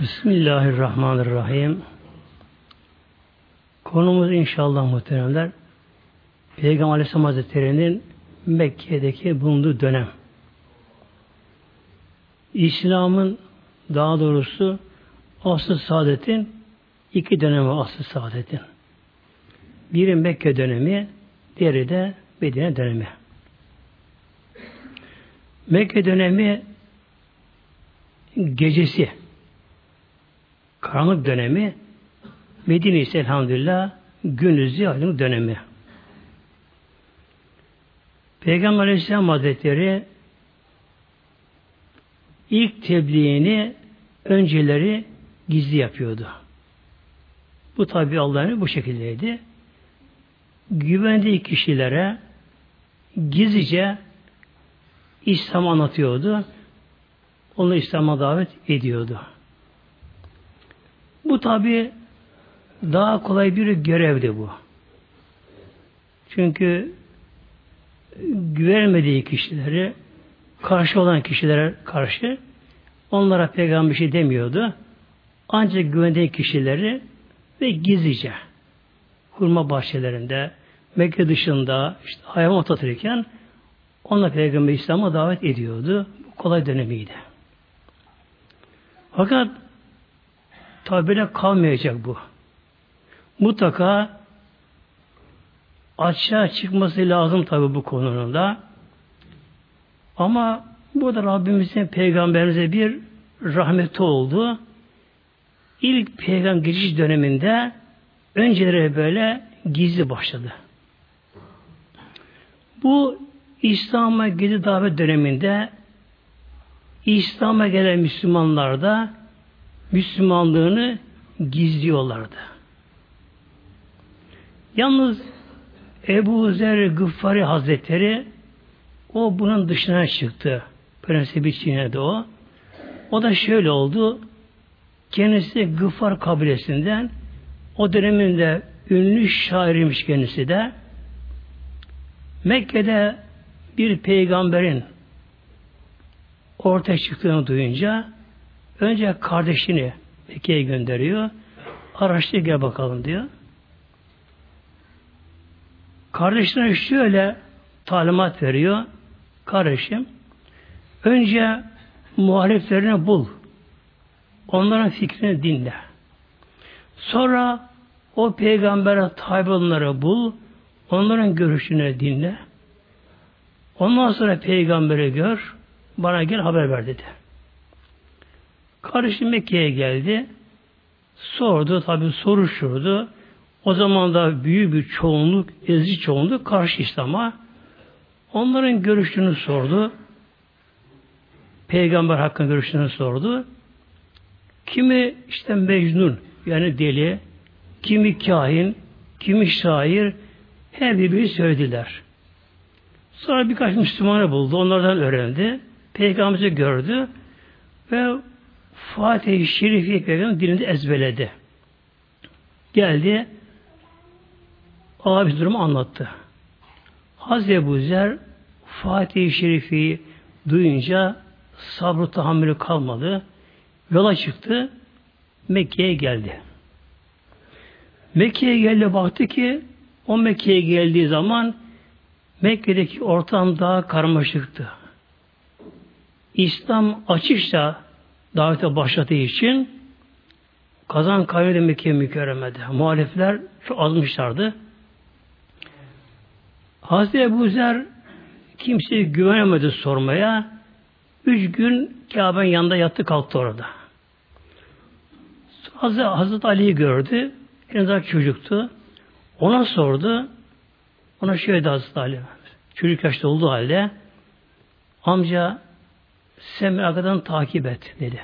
Bismillahirrahmanirrahim. Konumuz inşallah muhteremler Peygamber Aleyhisselam Hazretleri'nin Mekke'deki bulunduğu dönem. İslam'ın daha doğrusu asıl saadetin iki dönemi asıl saadetin. Biri Mekke dönemi, diğeri de Medine dönemi. Mekke dönemi gecesi karanlık dönemi Medine ise elhamdülillah gündüzü aydınlık dönemi. Peygamber Aleyhisselam Hazretleri ilk tebliğini önceleri gizli yapıyordu. Bu tabi Allah'ın bu şekildeydi. Güvendiği kişilere gizlice İslam anlatıyordu. Onu İslam'a davet ediyordu. Bu tabi daha kolay bir görevdi bu. Çünkü güvenmediği kişileri karşı olan kişilere karşı onlara peygamber bir şey demiyordu. Ancak güvendiği kişileri ve gizlice hurma bahçelerinde Mekke dışında işte hayvan otlatırken onunla peygamber İslam'a davet ediyordu. Bu kolay dönemiydi. Fakat tabi böyle kalmayacak bu. Mutlaka açığa çıkması lazım tabi bu konunun da. Ama bu da Rabbimizin peygamberimize bir rahmeti oldu. İlk peygamber geçiş döneminde önceleri böyle gizli başladı. Bu İslam'a gizli davet döneminde İslam'a gelen Müslümanlar da Müslümanlığını gizliyorlardı. Yalnız Ebu Zer Gıffari Hazretleri o bunun dışına çıktı. Prensibi çiğnedi o. O da şöyle oldu. Kendisi Gıffar kabilesinden o döneminde ünlü şairmiş kendisi de Mekke'de bir peygamberin ortaya çıktığını duyunca önce kardeşini Mekke'ye gönderiyor. Araştır gel bakalım diyor. Kardeşine şöyle talimat veriyor. Kardeşim önce muhaliflerini bul. Onların fikrini dinle. Sonra o peygambere tabi olanları bul. Onların görüşünü dinle. Ondan sonra peygamberi gör. Bana gel haber ver dedi. Kardeşim Mekke'ye geldi. Sordu tabi soruşurdu. O zaman da büyük bir çoğunluk, ezici çoğunluk karşı İslam'a. Onların görüşünü sordu. Peygamber hakkında görüşünü sordu. Kimi işte Mecnun yani deli, kimi kahin, kimi şair her birbirini söylediler. Sonra birkaç Müslümanı buldu. Onlardan öğrendi. Peygamber'i gördü ve Fatih-i Şerifi Peygamber dilinde ezberledi. Geldi abi durumu anlattı. Hazreti Ebu Zer Fatih-i Şerifi duyunca sabrı tahammülü kalmadı. Yola çıktı. Mekke'ye geldi. Mekke'ye geldi baktı ki o Mekke'ye geldiği zaman Mekke'deki ortam daha karmaşıktı. İslam açıkça davete başladığı için kazan kaybede Mekke mükerremede. Muhalifler çok azmışlardı. Hazreti Ebu Zer kimseye güvenemedi sormaya. Üç gün Kabe'nin yanında yattı kalktı orada. Hazreti, Hazreti Ali'yi gördü. En daha çocuktu. Ona sordu. Ona şöyle Hazreti Ali. Çocuk yaşta olduğu halde amca sen arkadan takip et dedi.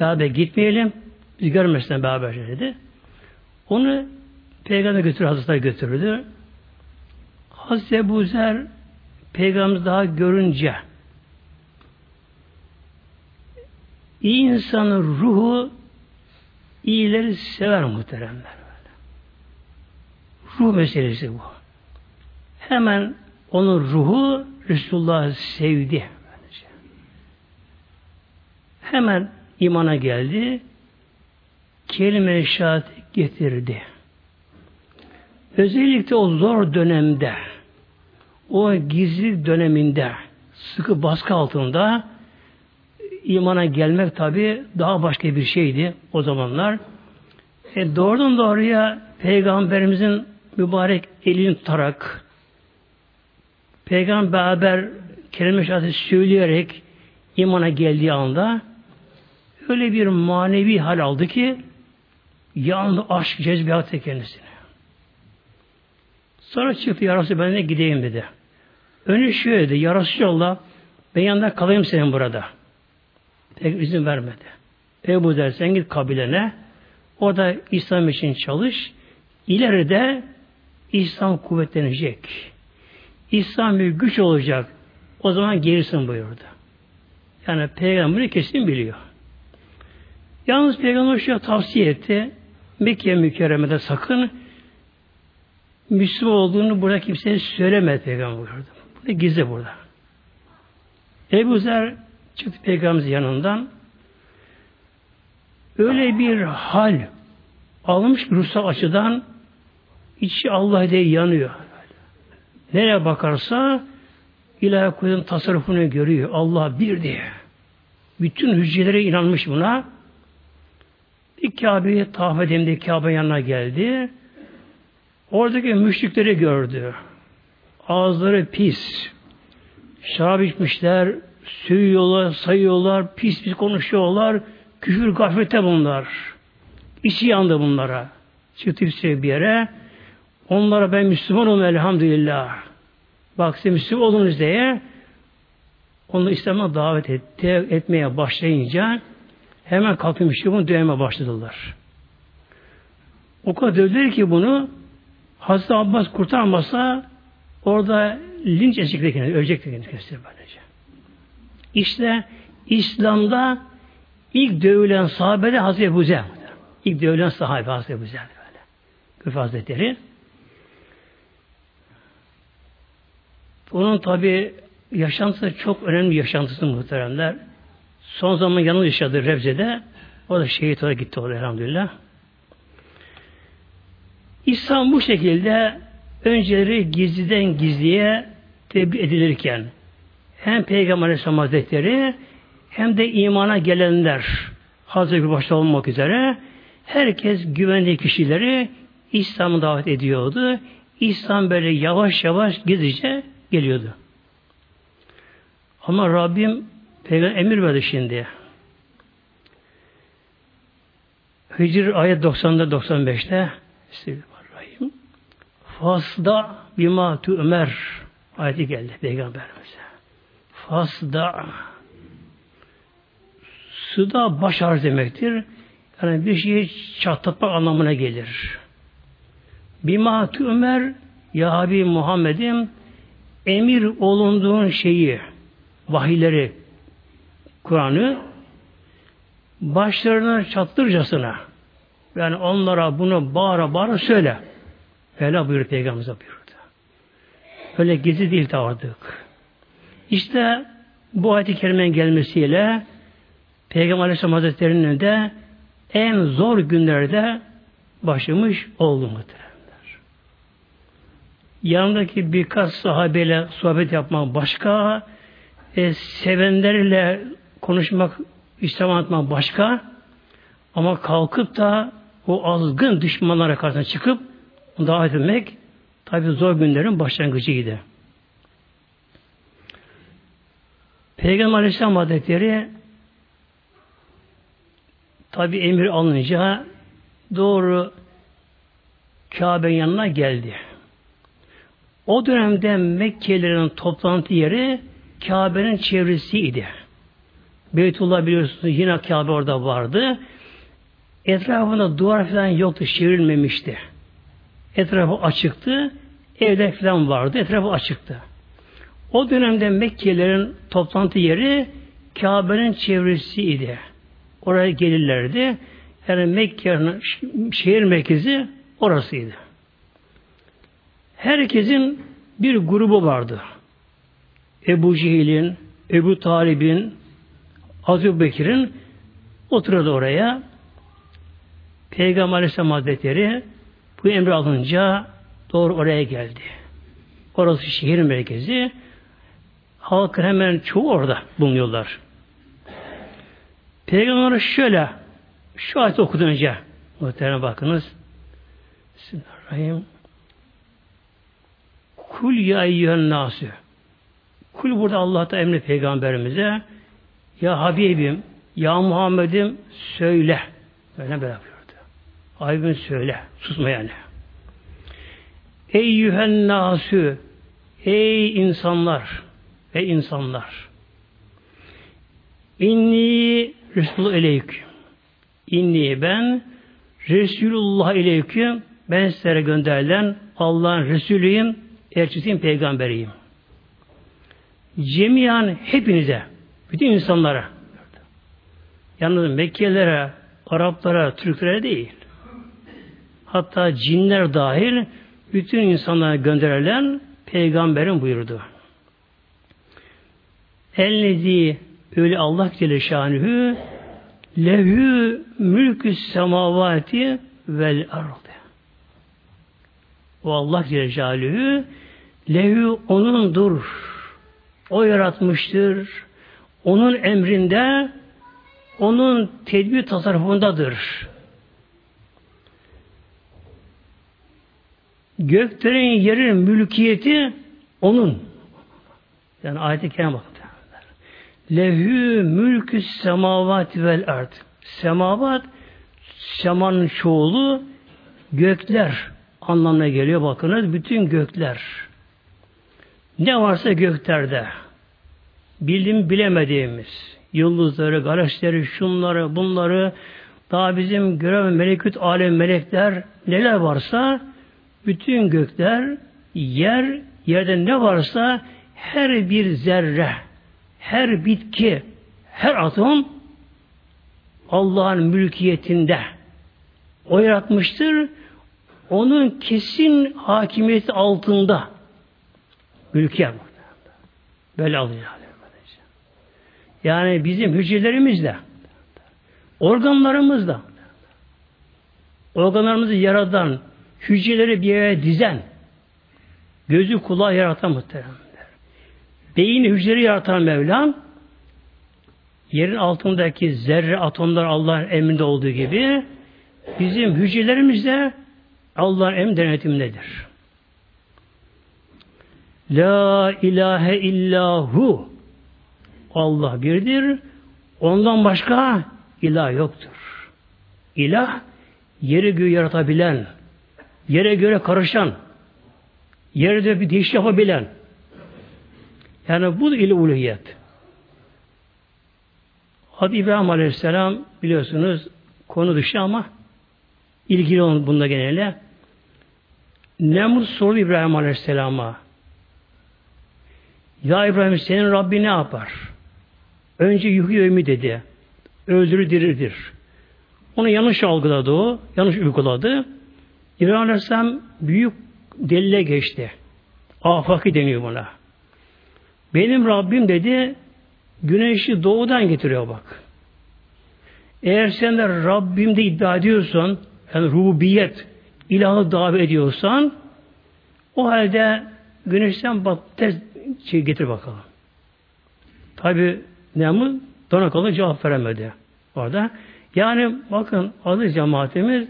Beraber gitmeyelim. Biz görmesinler beraber dedi. Onu peygamber götür, Hazreti götürdü. Hazreti Ebu Zer peygamber daha görünce iyi insanın ruhu iyileri sever muhteremler. Ruh meselesi bu. Hemen onun ruhu Resulullah sevdi. Hemen imana geldi. Kelime-i getirdi. Özellikle o zor dönemde, o gizli döneminde, sıkı baskı altında imana gelmek tabi daha başka bir şeydi o zamanlar. E doğrudan doğruya Peygamberimizin mübarek elini tutarak Peygamber beraber kelime şahadeti söyleyerek imana geldiği anda öyle bir manevi hal aldı ki yandı aşk cezbiyat kendisine. Sonra çıktı yarası ben de gideyim dedi. Önü şöyle dedi. Yarası Allah ben yanında kalayım senin burada. Pek izin vermedi. Ebu der sen git kabilene orada İslam için çalış. İleride İslam kuvvetlenecek. İslam bir güç olacak. O zaman gerisin buyurdu. Yani peygamberi kesin biliyor. Yalnız peygamber şu tavsiye etti. Mekke mükerremede sakın Müslüman olduğunu burada kimseye söyleme peygamber buyurdu. Bu da gizli burada. Ebu Zer çıktı peygamberimizin yanından. Öyle bir hal almış ruhsal açıdan içi Allah diye yanıyor. Nereye bakarsa ilahi kudretin tasarrufunu görüyor. Allah bir diye. Bütün hücrelere inanmış buna. Bir Kabe'ye tavaf edemde Kabe yanına geldi. Oradaki müşrikleri gördü. Ağızları pis. Şarap içmişler, sövüyorlar, sayıyorlar, pis pis konuşuyorlar. Küfür gaflete bunlar. İçi yandı bunlara. Çıktı bir yere. Onlara ben Müslümanım elhamdülillah. Bak size Müslüman olunuz diye onu İslam'a davet etti, etmeye başlayınca hemen kalkıp Müslüman dövmeye başladılar. O kadar dövdüler ki bunu Hazreti Abbas kurtarmasa orada linç edecekti kendini, ölecekti kendini böylece. İşte İslam'da ilk dövülen sahabede Hazreti Ebu Zer. İlk dövülen sahabe Hazreti Ebu Zer böyle. Küfe Hazretleri. Onun tabi yaşantısı çok önemli yaşantısı muhteremler. Son zaman yanında yaşadı Rebze'de. O da şehit olarak gitti orada elhamdülillah. İslam bu şekilde önceleri gizliden gizliye tebliğ edilirken hem Peygamber Aleyhisselam Hazretleri hem de imana gelenler Hazreti başta olmak üzere herkes güvenli kişileri İslam'a davet ediyordu. İslam böyle yavaş yavaş gizlice geliyordu. Ama Rabbim Peygamber emir verdi şimdi. Hicr ayet 90'da 95'te Bismillahirrahmanirrahim. Fasda bima tu Ömer ayeti geldi Peygamberimize. Fasda Suda baş arz demektir. Yani bir şeyi çatlatmak anlamına gelir. Bima tu Ömer Ya Habib Muhammed'im emir olunduğun şeyi, vahiyleri, Kur'an'ı başlarına çattırcasına yani onlara bunu bağıra bağıra söyle. Öyle buyurdu Peygamberimiz buyurdu. Öyle gizli değil tavardık. İşte bu ayet-i kerimenin gelmesiyle Peygamber Aleyhisselam Hazretleri'nin de en zor günlerde başlamış oldu muhtemelen yanındaki birkaç sahabeyle sohbet yapmak başka, e, sevenlerle konuşmak, İslam anlatmak başka, ama kalkıp da o azgın düşmanlara karşısına çıkıp davet etmek tabi zor günlerin başlangıcıydı. Peygamber Aleyhisselam Hazretleri tabi emir alınca doğru Kabe yanına geldi. O dönemde Mekkelilerin toplantı yeri Kabe'nin çevresiydi. Beytullah biliyorsunuz yine Kabe orada vardı. Etrafında duvar falan yoktu, çevrilmemişti. Etrafı açıktı, evler falan vardı, etrafı açıktı. O dönemde Mekkelilerin toplantı yeri Kabe'nin çevresiydi. Oraya gelirlerdi. Yani Mekke'nin şehir merkezi orasıydı herkesin bir grubu vardı. Ebu Cehil'in, Ebu Talib'in, Hazreti Bekir'in Oturdu oraya. Peygamber Aleyhisselam Hazretleri bu emri alınca doğru oraya geldi. Orası şehir merkezi. Halkın hemen çoğu orada bulunuyorlar. Peygamber şöyle şu ayet okudu önce. Muhtemelen bakınız. Bismillahirrahmanirrahim. Kul ya eyyühen nasü. Kul burada Allah'ta emri peygamberimize ya Habibim, ya Muhammed'im söyle. Böyle böyle yapıyordu. Habibim söyle. Susma yani. Eyyühen nasü. Ey insanlar. Ey insanlar. İnni Resulü eleyküm. İnni ben Resulullah eleyküm. Ben sizlere gönderilen Allah'ın Resulüyüm, elçisiyim, peygamberiyim. Cemiyan hepinize, bütün insanlara, yalnız Mekkelilere, Araplara, Türklere değil, hatta cinler dahil bütün insanlara gönderilen peygamberin buyurdu. Ellezi öyle Allah Celle Şanühü lehü mülkü semavati vel ardı. O Allah Celle Şanühü lehü onundur. O yaratmıştır. Onun emrinde onun tedbir tasarrufundadır. Göklerin yerin mülkiyeti onun. Yani ayet-i kerime bakın. Lehü mülkü semavat vel ard. Semavat semanın çoğulu gökler anlamına geliyor bakınız. Bütün gökler. Ne varsa göklerde. Bildim bilemediğimiz yıldızları, galaksileri, şunları, bunları daha bizim görev melekut alem melekler neler varsa bütün gökler yer, yerde ne varsa her bir zerre her bitki, her atom Allah'ın mülkiyetinde. O yaratmıştır. Onun kesin hakimiyeti altında. Mülkiyet. Böyle alıyor. Yani bizim hücrelerimizle, organlarımızla, organlarımızı yaradan, hücreleri bir yere dizen, gözü kulağı yaratan muhterem. Beyin hücreleri yaratan Mevlam yerin altındaki zerre atomlar Allah'ın emrinde olduğu gibi bizim hücrelerimiz de Allah'ın emri denetimindedir. La ilahe illahu Allah birdir. Ondan başka ilah yoktur. İlah yeri göğü yaratabilen, yere göre karışan, yerde bir değiş yapabilen, yani bu ile uluhiyet. Hadi İbrahim Aleyhisselam biliyorsunuz konu dışı ama ilgili onun bunda genelde. Nemrut sordu İbrahim Aleyhisselam'a. Ya İbrahim senin Rabbi ne yapar? Önce yuhuyor mi dedi. Öldürür dirirdir. Onu yanlış algıladı o. Yanlış uyguladı. İbrahim Aleyhisselam büyük delile geçti. Afaki deniyor buna. Benim Rabbim dedi güneşi doğudan getiriyor bak. Eğer sen de Rabbim de iddia ediyorsan yani rububiyet ilahı davet ediyorsan o halde güneşten bak ters şey getir bakalım. Tabi Nemrut dona kalın cevap veremedi orada. Yani bakın aziz cemaatimiz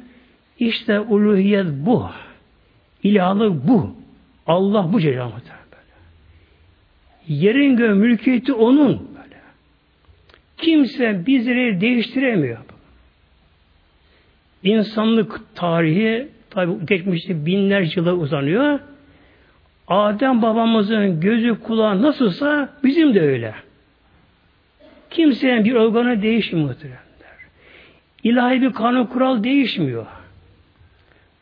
işte uluhiyet bu. İlahlık bu. Allah bu cemaat. Yerin göğün mülkiyeti onun. Böyle. Kimse bizleri değiştiremiyor. İnsanlık tarihi tabi geçmişte binlerce yıla uzanıyor. Adem babamızın gözü kulağı nasılsa bizim de öyle. Kimsenin bir organı değişmiyor muhteremler. İlahi bir kanun kural değişmiyor.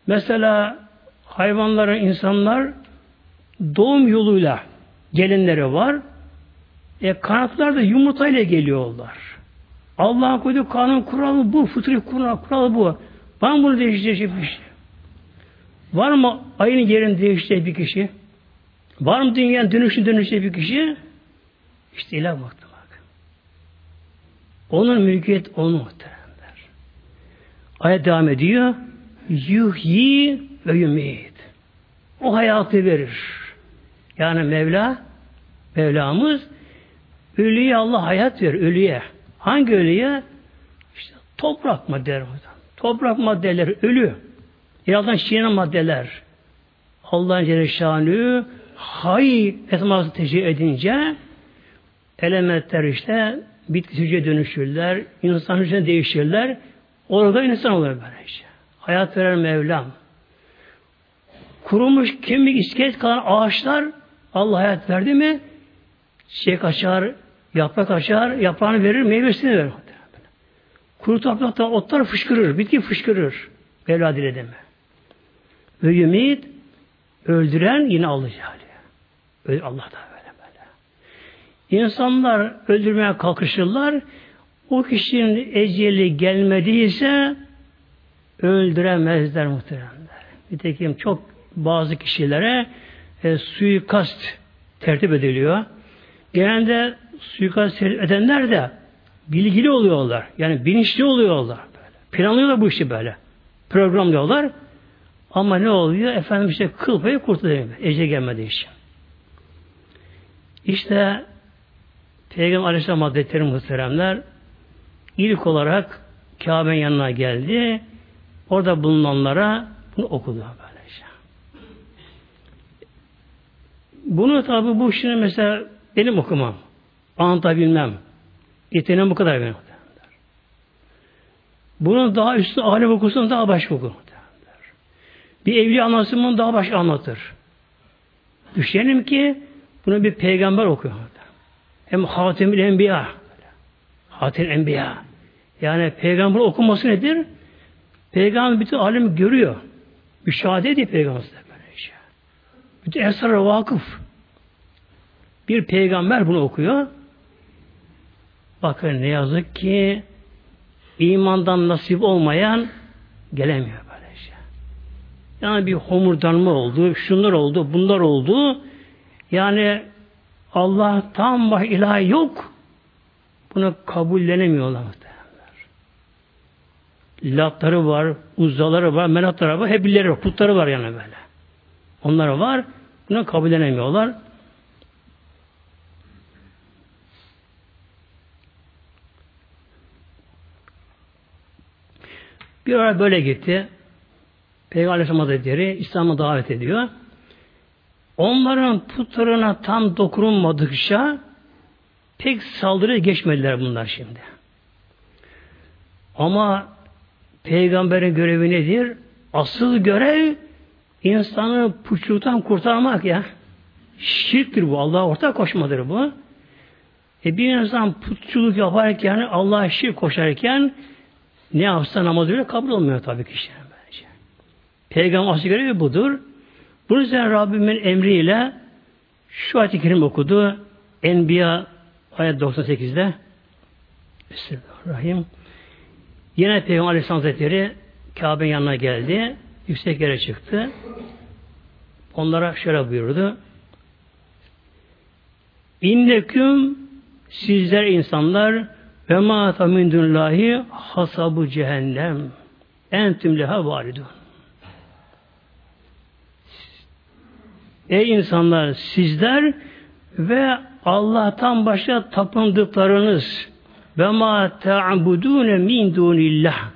Mesela hayvanların insanlar doğum yoluyla gelinleri var. E kanatlar da yumurtayla geliyorlar. Allah'ın koyduğu kanun kuralı bu. Fıtri kural, kuralı bu. Var mı bunu değiştirecek bir şey? Var mı ayın yerini değiştirecek bir kişi? Var mı dünyanın dönüşü dönüşecek bir kişi? İşte ilah baktı bak. Onun mülkiyet onun muhteremler. Ayet devam ediyor. Yuhyi ve yumit. O hayatı verir. Yani Mevla, Mevlamız ölüye Allah hayat verir, ölüye. Hangi ölüye? İşte toprak maddeleri. Toprak maddeleri ölü. Yeraldan şiiren maddeler. Allah'ın Celle hay esması teşhir edince elementler işte bitki hücre dönüşürler, insan hücre değişirler. Orada insan olur böyle işte. Hayat veren Mevlam. Kurumuş kemik iskelet kalan ağaçlar Allah hayat verdi mi çiçek açar, yaprak açar, yaprağını verir, meyvesini verir. Kuru toprakta otlar fışkırır, bitki fışkırır. Mevla diledi mi? Ve yumit öldüren yine Allah Celle. Allah da. İnsanlar öldürmeye kalkışırlar. O kişinin eceli gelmediyse öldüremezler muhteremler. Nitekim çok bazı kişilere e, suikast tertip ediliyor. Genelde suikast edenler de bilgili oluyorlar. Yani bilinçli oluyorlar. Böyle. Planlıyorlar bu işi böyle. Programlıyorlar. Ama ne oluyor? Efendim işte kıl payı kurtuluyor. Ece gelmediği için. İşte Peygamber Aleyhisselam Hazretleri muhteremler ilk olarak Kabe'nin yanına geldi. Orada bulunanlara bunu okudu böylece. Bunu tabi bu işini mesela benim okumam. Anlatabilmem. Yeteneğim bu kadar benim. Bunun daha üstü alim okusun daha başka okur. Bir evli anlasın daha başka anlatır. Düşünelim ki bunu bir peygamber okuyor. Hem Hatemül Enbiya. Hatemül Enbiya. Yani peygamber okuması nedir? Peygamber bütün alim görüyor. Müşahede ediyor peygamber. Bütün esrara vakıf. Bir peygamber bunu okuyor. Bakın ne yazık ki imandan nasip olmayan gelemiyor böylece. Yani bir homurdanma oldu, şunlar oldu, bunlar oldu. Yani Allah tam baş ilahi yok. Bunu kabullenemiyorlar latları var, uzzaları var, menatları var, hep birileri var, putları var yani böyle. Onlar var, bunu kabullenemiyorlar. Bir ara böyle gitti. Peygamber Aleyhisselam Hazretleri İslam'a davet ediyor. Onların putlarına tam dokunulmadıkça pek saldırı geçmediler bunlar şimdi. Ama Peygamberin görevi nedir? Asıl görev insanı puçluktan kurtarmak ya. Şirktir bu. Allah'a ortak koşmadır bu. E bir insan putçuluk yaparken, Allah'a şirk koşarken ne yapsa namaz öyle kabul olmuyor tabii kişinin bence. Peygamber asıl görevi budur. Bunun üzerine Rabbimin emriyle şu ayet-i kerim okudu. Enbiya ayet 98'de Bismillahirrahmanirrahim. Yine Peygamber Aleyhisselam Hazretleri Kabe'nin yanına geldi. Yüksek yere çıktı. Onlara şöyle buyurdu. İnneküm sizler insanlar ve ma tamindüllahi hasabu cehennem entüm leha varidun. Ey insanlar sizler ve Allah'tan başka tapındıklarınız ve ma ta'budune min dunillah.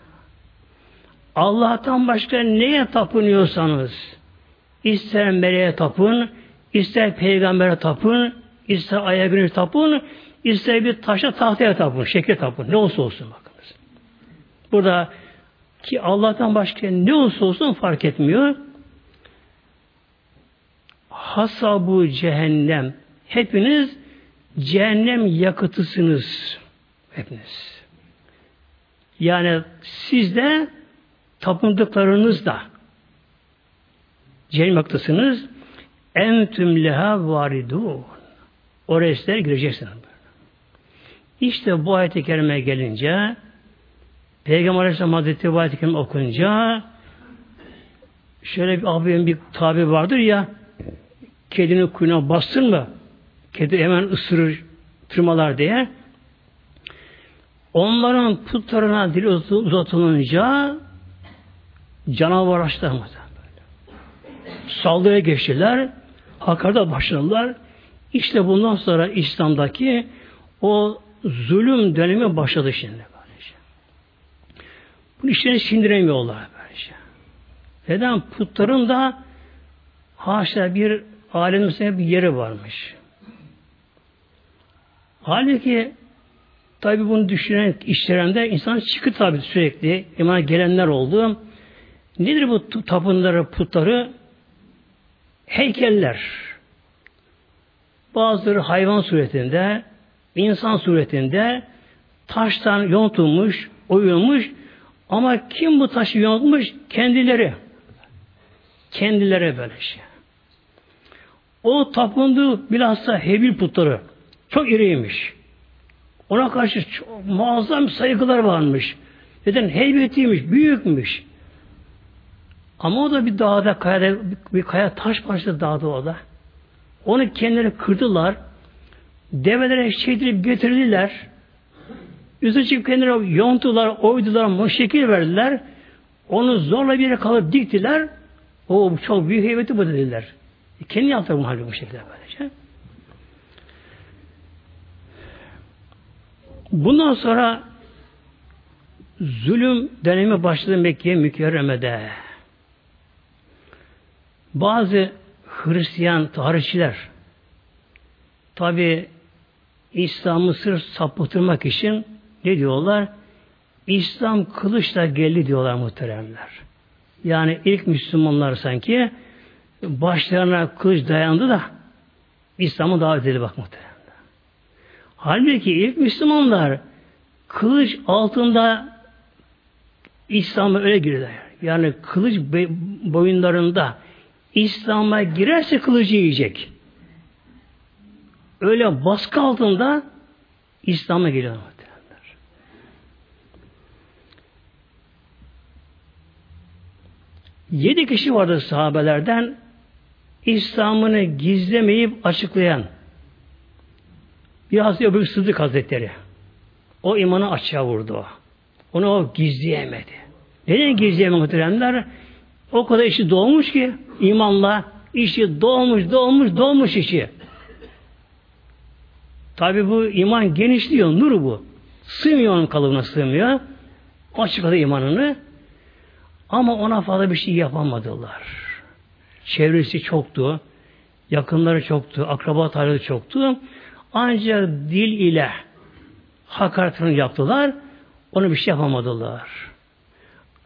Allah'tan başka neye tapınıyorsanız ister meleğe tapın, ister peygambere tapın, ister aya güneş tapın, ister bir taşa tahtaya tapın, şekle tapın. Ne olsa olsun bakınız. Burada ki Allah'tan başka ne olsa olsun fark etmiyor. Hasabu cehennem. Hepiniz cehennem yakıtısınız. Hepiniz. Yani siz de tapındıklarınız da cehennem yakıtısınız. Entüm leha varidun. Oraya sizler gireceksiniz. İşte bu ayet-i kerime gelince Peygamber Aleyhisselam Hazretleri bu ayet-i kerime okunca şöyle bir abinin bir tabi vardır ya kedinin kuyuna bastın mı kedi hemen ısırır tırmalar diye onların putlarına dil uzatılınca canavar açtılar Saldırıya geçtiler. Hakarda başladılar. İşte bundan sonra İslam'daki o zulüm dönemi başladı şimdi. Böylece. Bunu işlerini sindiremiyorlar. Neden? Putların da haşa bir alemimizde bir yeri varmış. Halbuki tabi bunu düşünen işlerinde insan çıkı tabi sürekli imana gelenler oldu. Nedir bu tapınları, putları? Heykeller. Bazıları hayvan suretinde, insan suretinde taştan yontulmuş, oyulmuş ama kim bu taşı yontmuş? Kendileri. Kendileri böyle şey. O tapındığı bilhassa Hebil putları çok iriymiş. Ona karşı çok muazzam saygılar varmış. Neden? Heybetiymiş, büyükmüş. Ama o da bir dağda, kayada, bir kaya taş parçası dağda o da. Onu kendileri kırdılar. Develere çevirip getirdiler. Üstüne çıkıp kendileri yontular, oydular, şekil verdiler. Onu zorla bir yere kalıp diktiler. O çok büyük heybeti bu dediler. E, kendi yaptılar bu halde bu şekilde böylece. Bundan sonra zulüm dönemi başladı Mekke mükerremede. Bazı Hristiyan tarihçiler tabi İslam'ı sırf sapıtırmak için ne diyorlar? İslam kılıçla geldi diyorlar muhteremler. Yani ilk Müslümanlar sanki başlarına kılıç dayandı da İslam'ı davet edildi bak muhteremler. Halbuki ilk Müslümanlar kılıç altında İslam'a öyle girdiler. Yani kılıç boyunlarında İslam'a girerse kılıcı yiyecek. Öyle baskı altında İslam'a giriyor. Yedi kişi vardı sahabelerden İslam'ını gizlemeyip açıklayan bir Hazreti Ebu Sıddık Hazretleri. O imanı açığa vurdu. Onu o gizleyemedi. Neden gizleyemedi muhteremler? O kadar işi doğmuş ki imanla işi doğmuş, doğmuş, doğmuş işi. Tabi bu iman genişliyor, nur bu. Sığmıyor onun kalıbına sığmıyor. Açıkladı imanını. Ama ona fazla bir şey yapamadılar. Çevresi çoktu. Yakınları çoktu. Akraba tarihi çoktu. Ancak dil ile hakaretini yaptılar. Onu bir şey yapamadılar.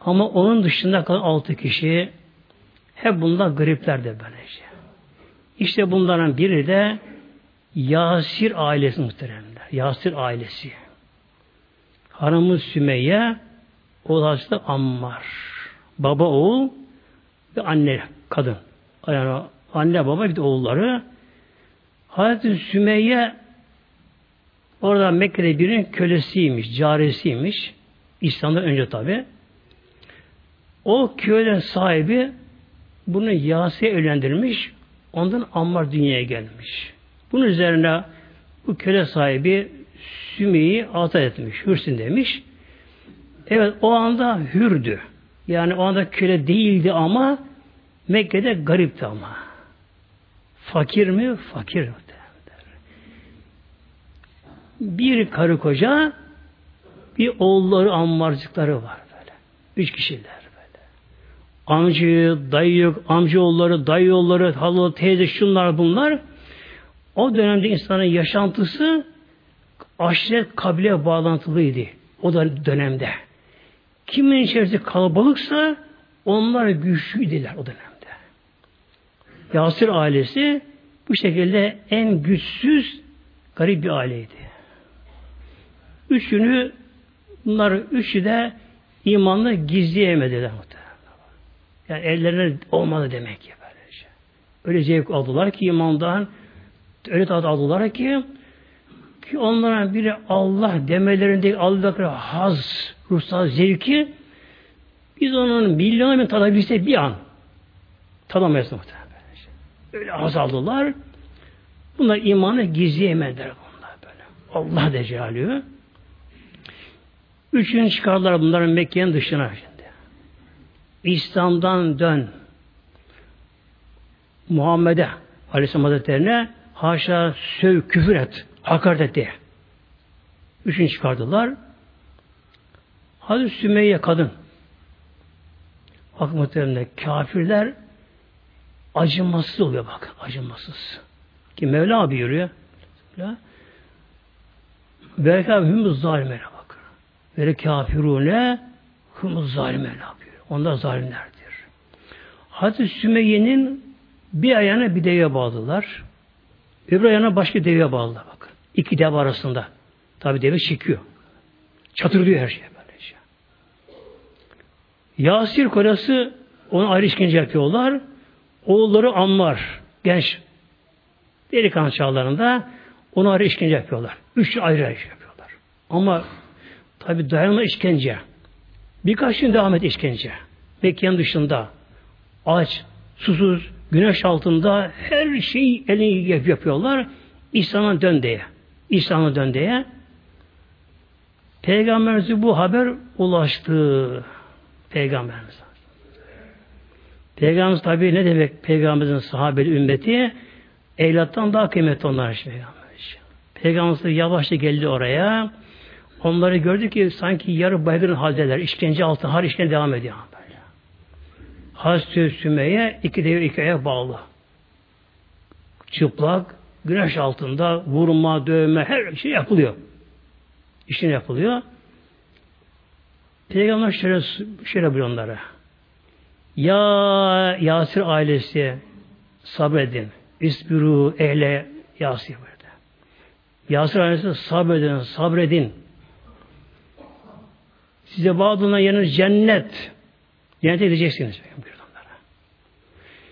Ama onun dışında kalan altı kişi hep bunlar gripler de böylece. İşte bunların biri de Yasir ailesi muhteremler. Yasir ailesi. Hanımı Sümeyye, oğlası da Ammar. Baba oğul ve anne kadın. Yani anne baba bir de oğulları. Hazreti Sümeyye orada Mekke'de birinin kölesiymiş, caresiymiş. İslam'dan önce tabi. O köyden sahibi bunu Yasi'ye evlendirmiş. Ondan Ammar dünyaya gelmiş. Bunun üzerine bu köle sahibi Sümeyye'yi ata etmiş. Hürsün demiş. Evet o anda hürdü. Yani o anda köle değildi ama Mekke'de garipti ama. Fakir mi? Fakir. Bir karı koca bir oğulları ammarcıkları var böyle. Üç kişiler amcı, dayı, amcaoğulları, dayıoğulları, halı, teyze, şunlar bunlar. O dönemde insanın yaşantısı aşiret kabile bağlantılıydı. O da dönemde. Kimin içerisinde kalabalıksa onlar güçlüydüler o dönemde. Yasir ailesi bu şekilde en güçsüz garip bir aileydi. Üçünü bunlar üçü de imanla gizleyemediler. Yani ellerine olmadı demek ki böylece. Öyle zevk aldılar ki imandan öyle tadı aldılar ki ki onların biri Allah demelerinde aldıkları haz, ruhsal zevki biz onun milyonu bin tadabilsek bir an tadamayız muhtemelen. Öyle haz aldılar. Bunlar imanı gizleyemediler bunlar böyle. Allah de Üçünü çıkardılar bunların Mekke'nin dışına şimdi. İslam'dan dön. Muhammed'e Aleyhisselam Hazretleri'ne haşa söv, küfür et, hakaret et diye. Üçünü çıkardılar. Hazreti Sümeyye kadın. Bak muhtemelen kafirler acımasız oluyor bak. Acımasız. Ki Mevla buyuruyor. Belki hümüz zalimene bak. Ve kafirune hümüz zalimene yapıyor. Onlar zalimlerdir. Hazreti Sümeyye'nin bir ayağına bir deve bağladılar. Öbür ayağına başka deve bağladılar bak. İki dev arasında. Tabi deve çekiyor. Çatırlıyor her şey böylece. Yasir kocası onu ayrı işkence yapıyorlar. Oğulları Ammar, genç delikanlı çağlarında onu ayrı işkence yapıyorlar. Üç ayrı ayrı yapıyorlar. Ama tabi dayanma işkence. Birkaç gün devam et işkence. Mekke'nin dışında aç, susuz, güneş altında her şeyi elini yapıyorlar. İslam'a dön diye. İslam'a dön diye. Peygamberimize bu haber ulaştı. Peygamberimiz. Peygamberimiz tabi ne demek peygamberimizin sahabeli ümmeti? Evlattan daha kıymetli onlar işte peygamberimiz. Peygamberimiz yavaşça geldi oraya. Onları gördü ki sanki yarı baygın haldeler. işkence altı har işkence devam ediyor. Böyle. Hazreti Sümeyye iki devir iki ayak bağlı. Çıplak, güneş altında vurma, dövme her şey yapılıyor. İşin yapılıyor. Peygamber şöyle, şöyle buyuruyor onlara. Ya Yasir ailesi sabredin. İsbiru ehle Yasir böyle. Yasir ailesi sabredin, sabredin. Size vaadına yanınız cennet. Cennete gideceksiniz.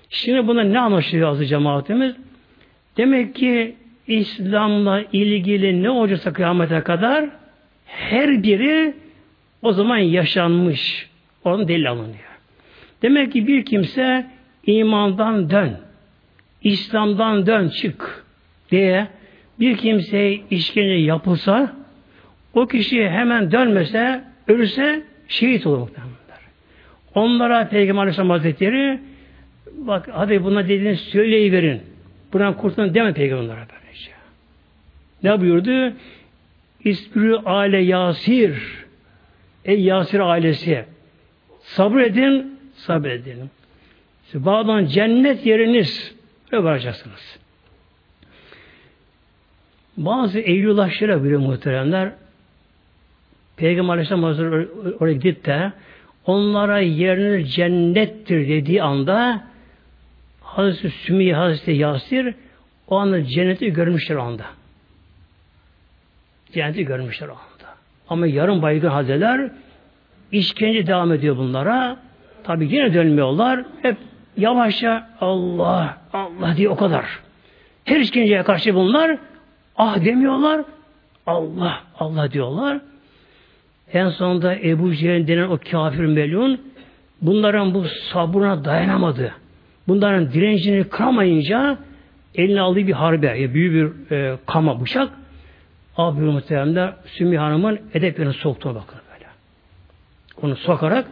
Şimdi buna ne anlaşılıyor azı cemaatimiz? Demek ki İslam'la ilgili ne olacaksa kıyamete kadar her biri o zaman yaşanmış. Onun delil alınıyor. Demek ki bir kimse imandan dön, İslam'dan dön çık diye bir kimseye işkence yapılsa o kişi hemen dönmese, ölürse şehit olur muhtemelen. Onlara Peygamber Aleyhisselam Hazretleri bak hadi buna dediğini söyleyiverin. Buradan kurtulun deme Peygamber'e böylece. Ne buyurdu? İsbirü aile Yasir Ey Yasir ailesi sabredin sabredin. Bağdan cennet yeriniz ve varacaksınız. Bazı Eylüllaşlara bile muhteremler Peygamber Aleyhisselam Hazretleri oraya gidip de onlara yeriniz cennettir dediği anda Hazreti Sümeyye Hazreti Yasir o anda cenneti görmüşler o anda. Cenneti görmüşler o anda. Ama yarım baygın hazeler işkence devam ediyor bunlara. Tabi yine dönmüyorlar. Hep yavaşça Allah, Allah diye o kadar. Her işkenceye karşı bunlar ah demiyorlar. Allah, Allah diyorlar. En sonunda Ebu Cehil denen o kafir melun bunların bu sabrına dayanamadı. Bunların direncini kıramayınca eline aldığı bir harbe, büyük bir e, kama bıçak abi muhteremler Sümi Hanım'ın edep yerine soktu bakın böyle. Onu sokarak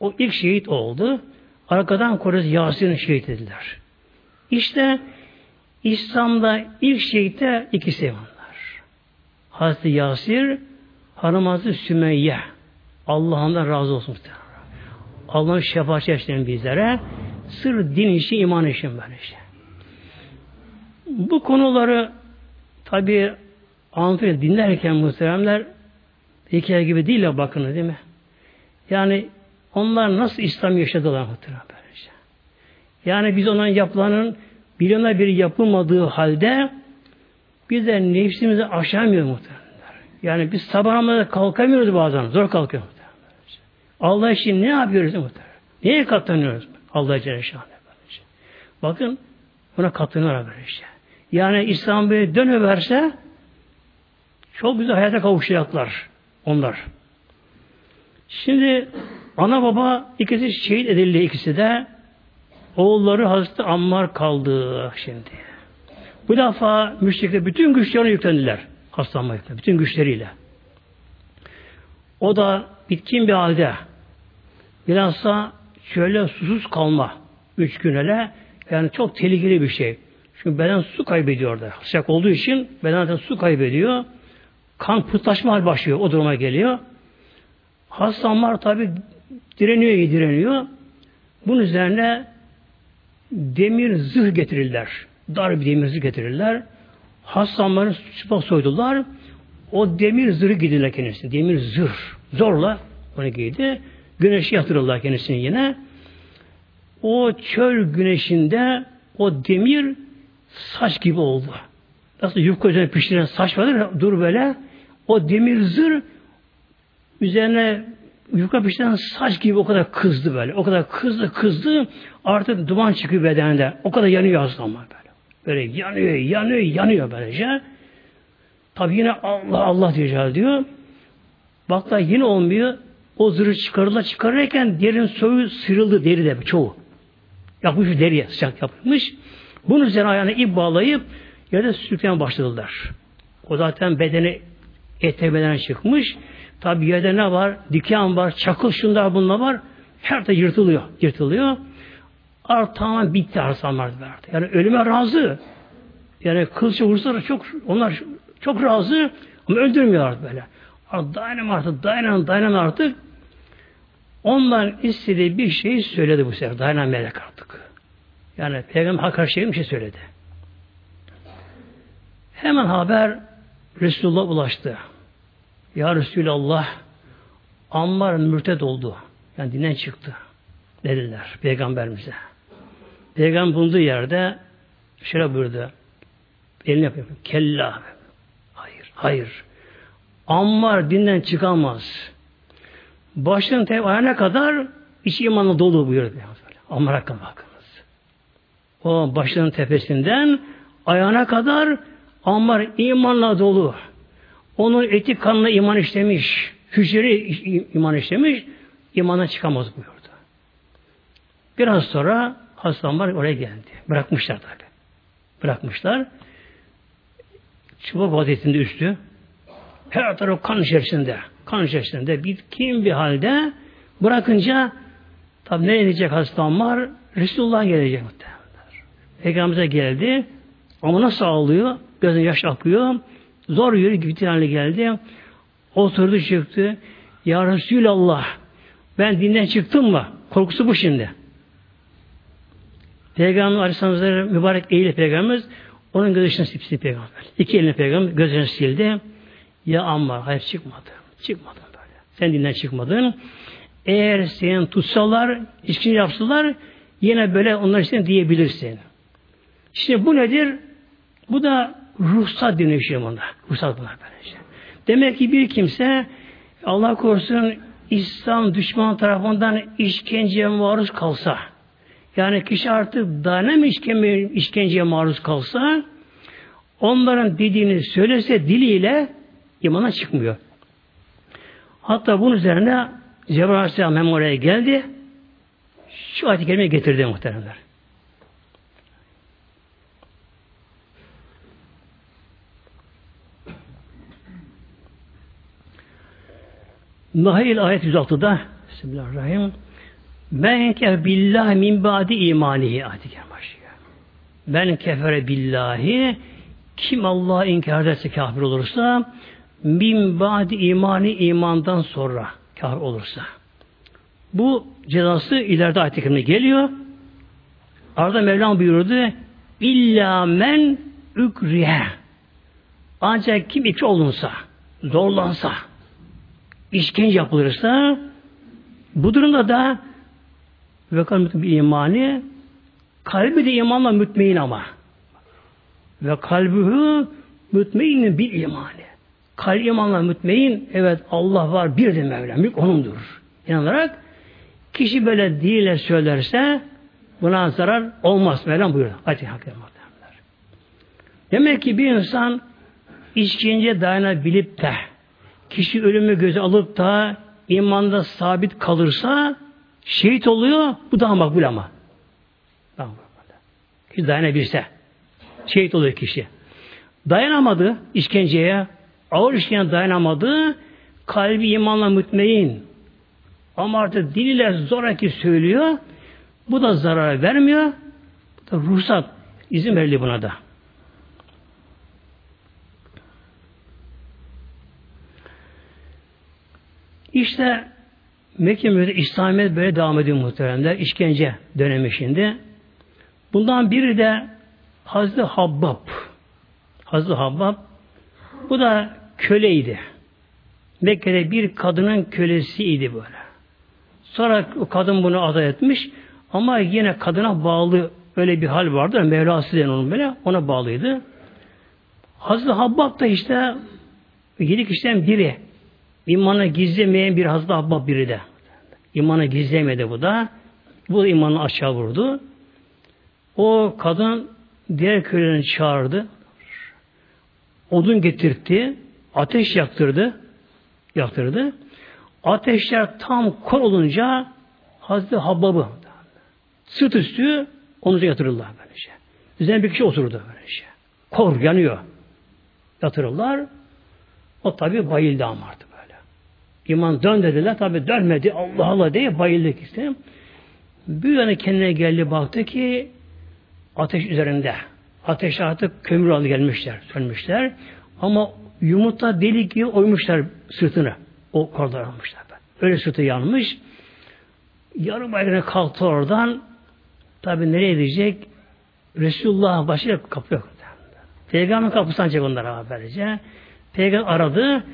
o ilk şehit oldu. Arkadan Korez Yasin'i şehit ediler. İşte İslam'da ilk şehitler ikisi bunlar. Hazreti Yasir, Hanım Hazreti Sümeyye. Allah'ından razı olsun. Allah'ın şefaat etsin bizlere. Sır din işi, iman işi böyle işte. Bu konuları tabi anlatıyor, dinlerken muhteremler hikaye gibi değil ya bakın değil mi? Yani onlar nasıl İslam yaşadılar muhtemelen böylece. Yani biz onların yapılanın milyonlar bir yapılmadığı halde biz de nefsimizi aşamıyoruz muhtemelen. Yani biz sabah namazına kalkamıyoruz bazen. Zor kalkıyoruz muhtemelen. Allah için ne yapıyoruz muhtemelen? Neye katlanıyoruz? Allah Celle Bakın buna katlanıyorlar böyle işte. Yani İslam böyle dönüverse çok güzel hayata kavuşacaklar onlar. Şimdi ana baba ikisi şehit edildi ikisi de oğulları Hazreti Ammar kaldı şimdi. Bu defa müşrikler bütün güçlerini yüklendiler. Yüklendiler. Bütün güçleriyle. O da bitkin bir halde. Bilhassa şöyle susuz kalma. Üç gün hele. Yani çok tehlikeli bir şey. Çünkü beden su kaybediyor da. Sıcak olduğu için beden su kaybediyor. Kan pıhtılaşma hal başlıyor. O duruma geliyor. Hastalar tabi direniyor, direniyor. Bunun üzerine demir zırh getirirler. Dar bir demir zırh getirirler. Hastaları çıplak soydular. O demir zırhı giydiler kendisine. Demir zırh. Zorla onu giydi. Güneşe yatırırlar kendisini yine. O çöl güneşinde o demir saç gibi oldu. Nasıl yufka üzerine pişiren saç vardır dur böyle. O demir zırh üzerine yufka pişiren saç gibi o kadar kızdı böyle. O kadar kızdı kızdı artık duman çıkıyor bedeninde. O kadar yanıyor aslında böyle. Böyle yanıyor, yanıyor, yanıyor böylece. Tabi yine Allah Allah diyeceğiz diyor. Baklar yine olmuyor. O zırhı çıkarırlar. Çıkarırken derin soyu sıyrıldı deri de çoğu. Yapmış deriye sıcak yapmış. Bunun üzerine ayağını ip bağlayıp yerde sürüklemeye başladılar. O zaten bedeni ete bedene çıkmış. Tabi yerde ne var? Diken var, çakıl şunlar bunlar var. Her de yırtılıyor. Yırtılıyor. Artık tamamen bitti Arsamlar verdi. Yani ölüme razı. Yani kılıçla vursalar çok onlar çok razı ama öldürmüyor artık böyle. Artık dayanam artık, dayanam, dayanam artık. Ondan istediği bir şeyi söyledi bu sefer. Dayanamayarak artık. Yani Peygamber Hakk'a bir şey söyledi. Hemen haber Resulullah ulaştı. Ya Resulallah Ammar mürted oldu. Yani dinden çıktı. Dediler Peygamberimize. Peygamber bulunduğu yerde şöyle buyurdu. Elini yapıyor. Kella. Hayır. Hayır. Ammar dinden çıkamaz. Tabi ayağına kadar içi imanla dolu buyurdu. Ammar hakkında bakınız. O başının tepesinden ayağına kadar Ammar imanla dolu. Onun eti kanına iman işlemiş. Hücreli iman işlemiş. imana çıkamaz buyurdu. Biraz sonra hastalar oraya geldi. Bırakmışlar tabi. Bırakmışlar. Çubuk vaziyetinde üstü. Her taraf kan içerisinde. Kan içerisinde. Bir, kim bir halde bırakınca tabi ne edecek hastalar? Resulullah gelecek muhtemelen. Peygamberimize geldi. Ama nasıl ağlıyor? Gözün yaş akıyor. Zor yürü gibi hale geldi. Oturdu çıktı. Ya Resulallah ben dinden çıktım mı? Korkusu bu şimdi. Peygamber Aleyhisselam mübarek eğili peygamberimiz onun gözüne sildi peygamber. İki elini peygamber gözüne sildi. Ya amma hayır çıkmadı. Çıkmadın böyle. Sen dinden çıkmadın. Eğer senin tutsalar, içkin yapsalar yine böyle onlar için diyebilirsin. Şimdi bu nedir? Bu da ruhsat deniyor şey buna. Ruhsat bunlar böylece. Demek ki bir kimse Allah korusun İslam düşman tarafından işkenceye maruz kalsa yani kişi artık dayanam işkence, işkenceye maruz kalsa onların dediğini söylese diliyle imana çıkmıyor. Hatta bunun üzerine Cebrail Aleyhisselam hem oraya geldi. Şu ayet-i getirdi muhteremler. Nahil ayet 106'da Bismillahirrahmanirrahim. Ben kefer billahi min ba'di imanihi ayet başlıyor. Ben kefere billahi kim Allah'ı inkar ederse kafir olursa min ba'di imani imandan sonra kafir olursa. Bu cezası ileride ayet geliyor. Arada Mevlam buyurdu illa men ükrihe ancak kim iki olunsa zorlansa işkence yapılırsa bu durumda da ve kalbi bir imani kalbi de imanla mütmeyin ama ve kalbühü mütmeinin bir imani. Kalbi imanla mütmeyin evet Allah var bir de Mevla mülk onundur. İnanarak kişi böyle dille söylerse buna zarar olmaz. Mevlam buyuruyor. Hadi hakikaten. Demek ki bir insan işkence dayanabilip de kişi ölümü göze alıp da imanda sabit kalırsa şehit oluyor. Bu daha makbul ama. Kişi dayanabilse. Şehit oluyor kişi. Dayanamadı işkenceye. Ağır işkence dayanamadı. kalbi imanla mütmeyin ama artık diliyle zoraki söylüyor. Bu da zarar vermiyor. Bu da ruhsat. izin verildi buna da. İşte Mekke müddet İslamiyet böyle devam ediyor muhteremler. İşkence dönemi şimdi. Bundan biri de Hazreti Habbab. Hazreti Habbab bu da köleydi. Mekke'de bir kadının kölesiydi böyle. Sonra o kadın bunu aday etmiş ama yine kadına bağlı öyle bir hal vardı. Mevlası denen onun böyle ona bağlıydı. Hazreti Habbab da işte yedi kişiden biri. İmanı gizlemeyen bir Hazreti Habbab biri de. İmanı gizlemedi bu da. Bu da imanı aşağı vurdu. O kadın diğer köylerini çağırdı. Odun getirtti. Ateş yaktırdı. Yaktırdı. Ateşler tam kor olunca Hazreti Habbab'ı sırt üstü onuza yatırırlar böylece. Üzerine bir kişi oturdu böylece. Kor yanıyor. Yatırırlar. O tabi bayıldı ama artık. İman dön dediler. Tabi dönmedi. Allah Allah diye bayıldık işte. Bir yana kendine geldi baktı ki ateş üzerinde. Ateş artık kömür alı gelmişler, sönmüşler. Ama yumurta delik gibi oymuşlar sırtını. O korlar almışlar. Öyle sırtı yanmış. Yarım ayrına kalktı oradan. Tabi nereye gidecek? Resulullah başıyla kapı yok. Peygamber kapısından çek onlara haberce. Peygamber aradı.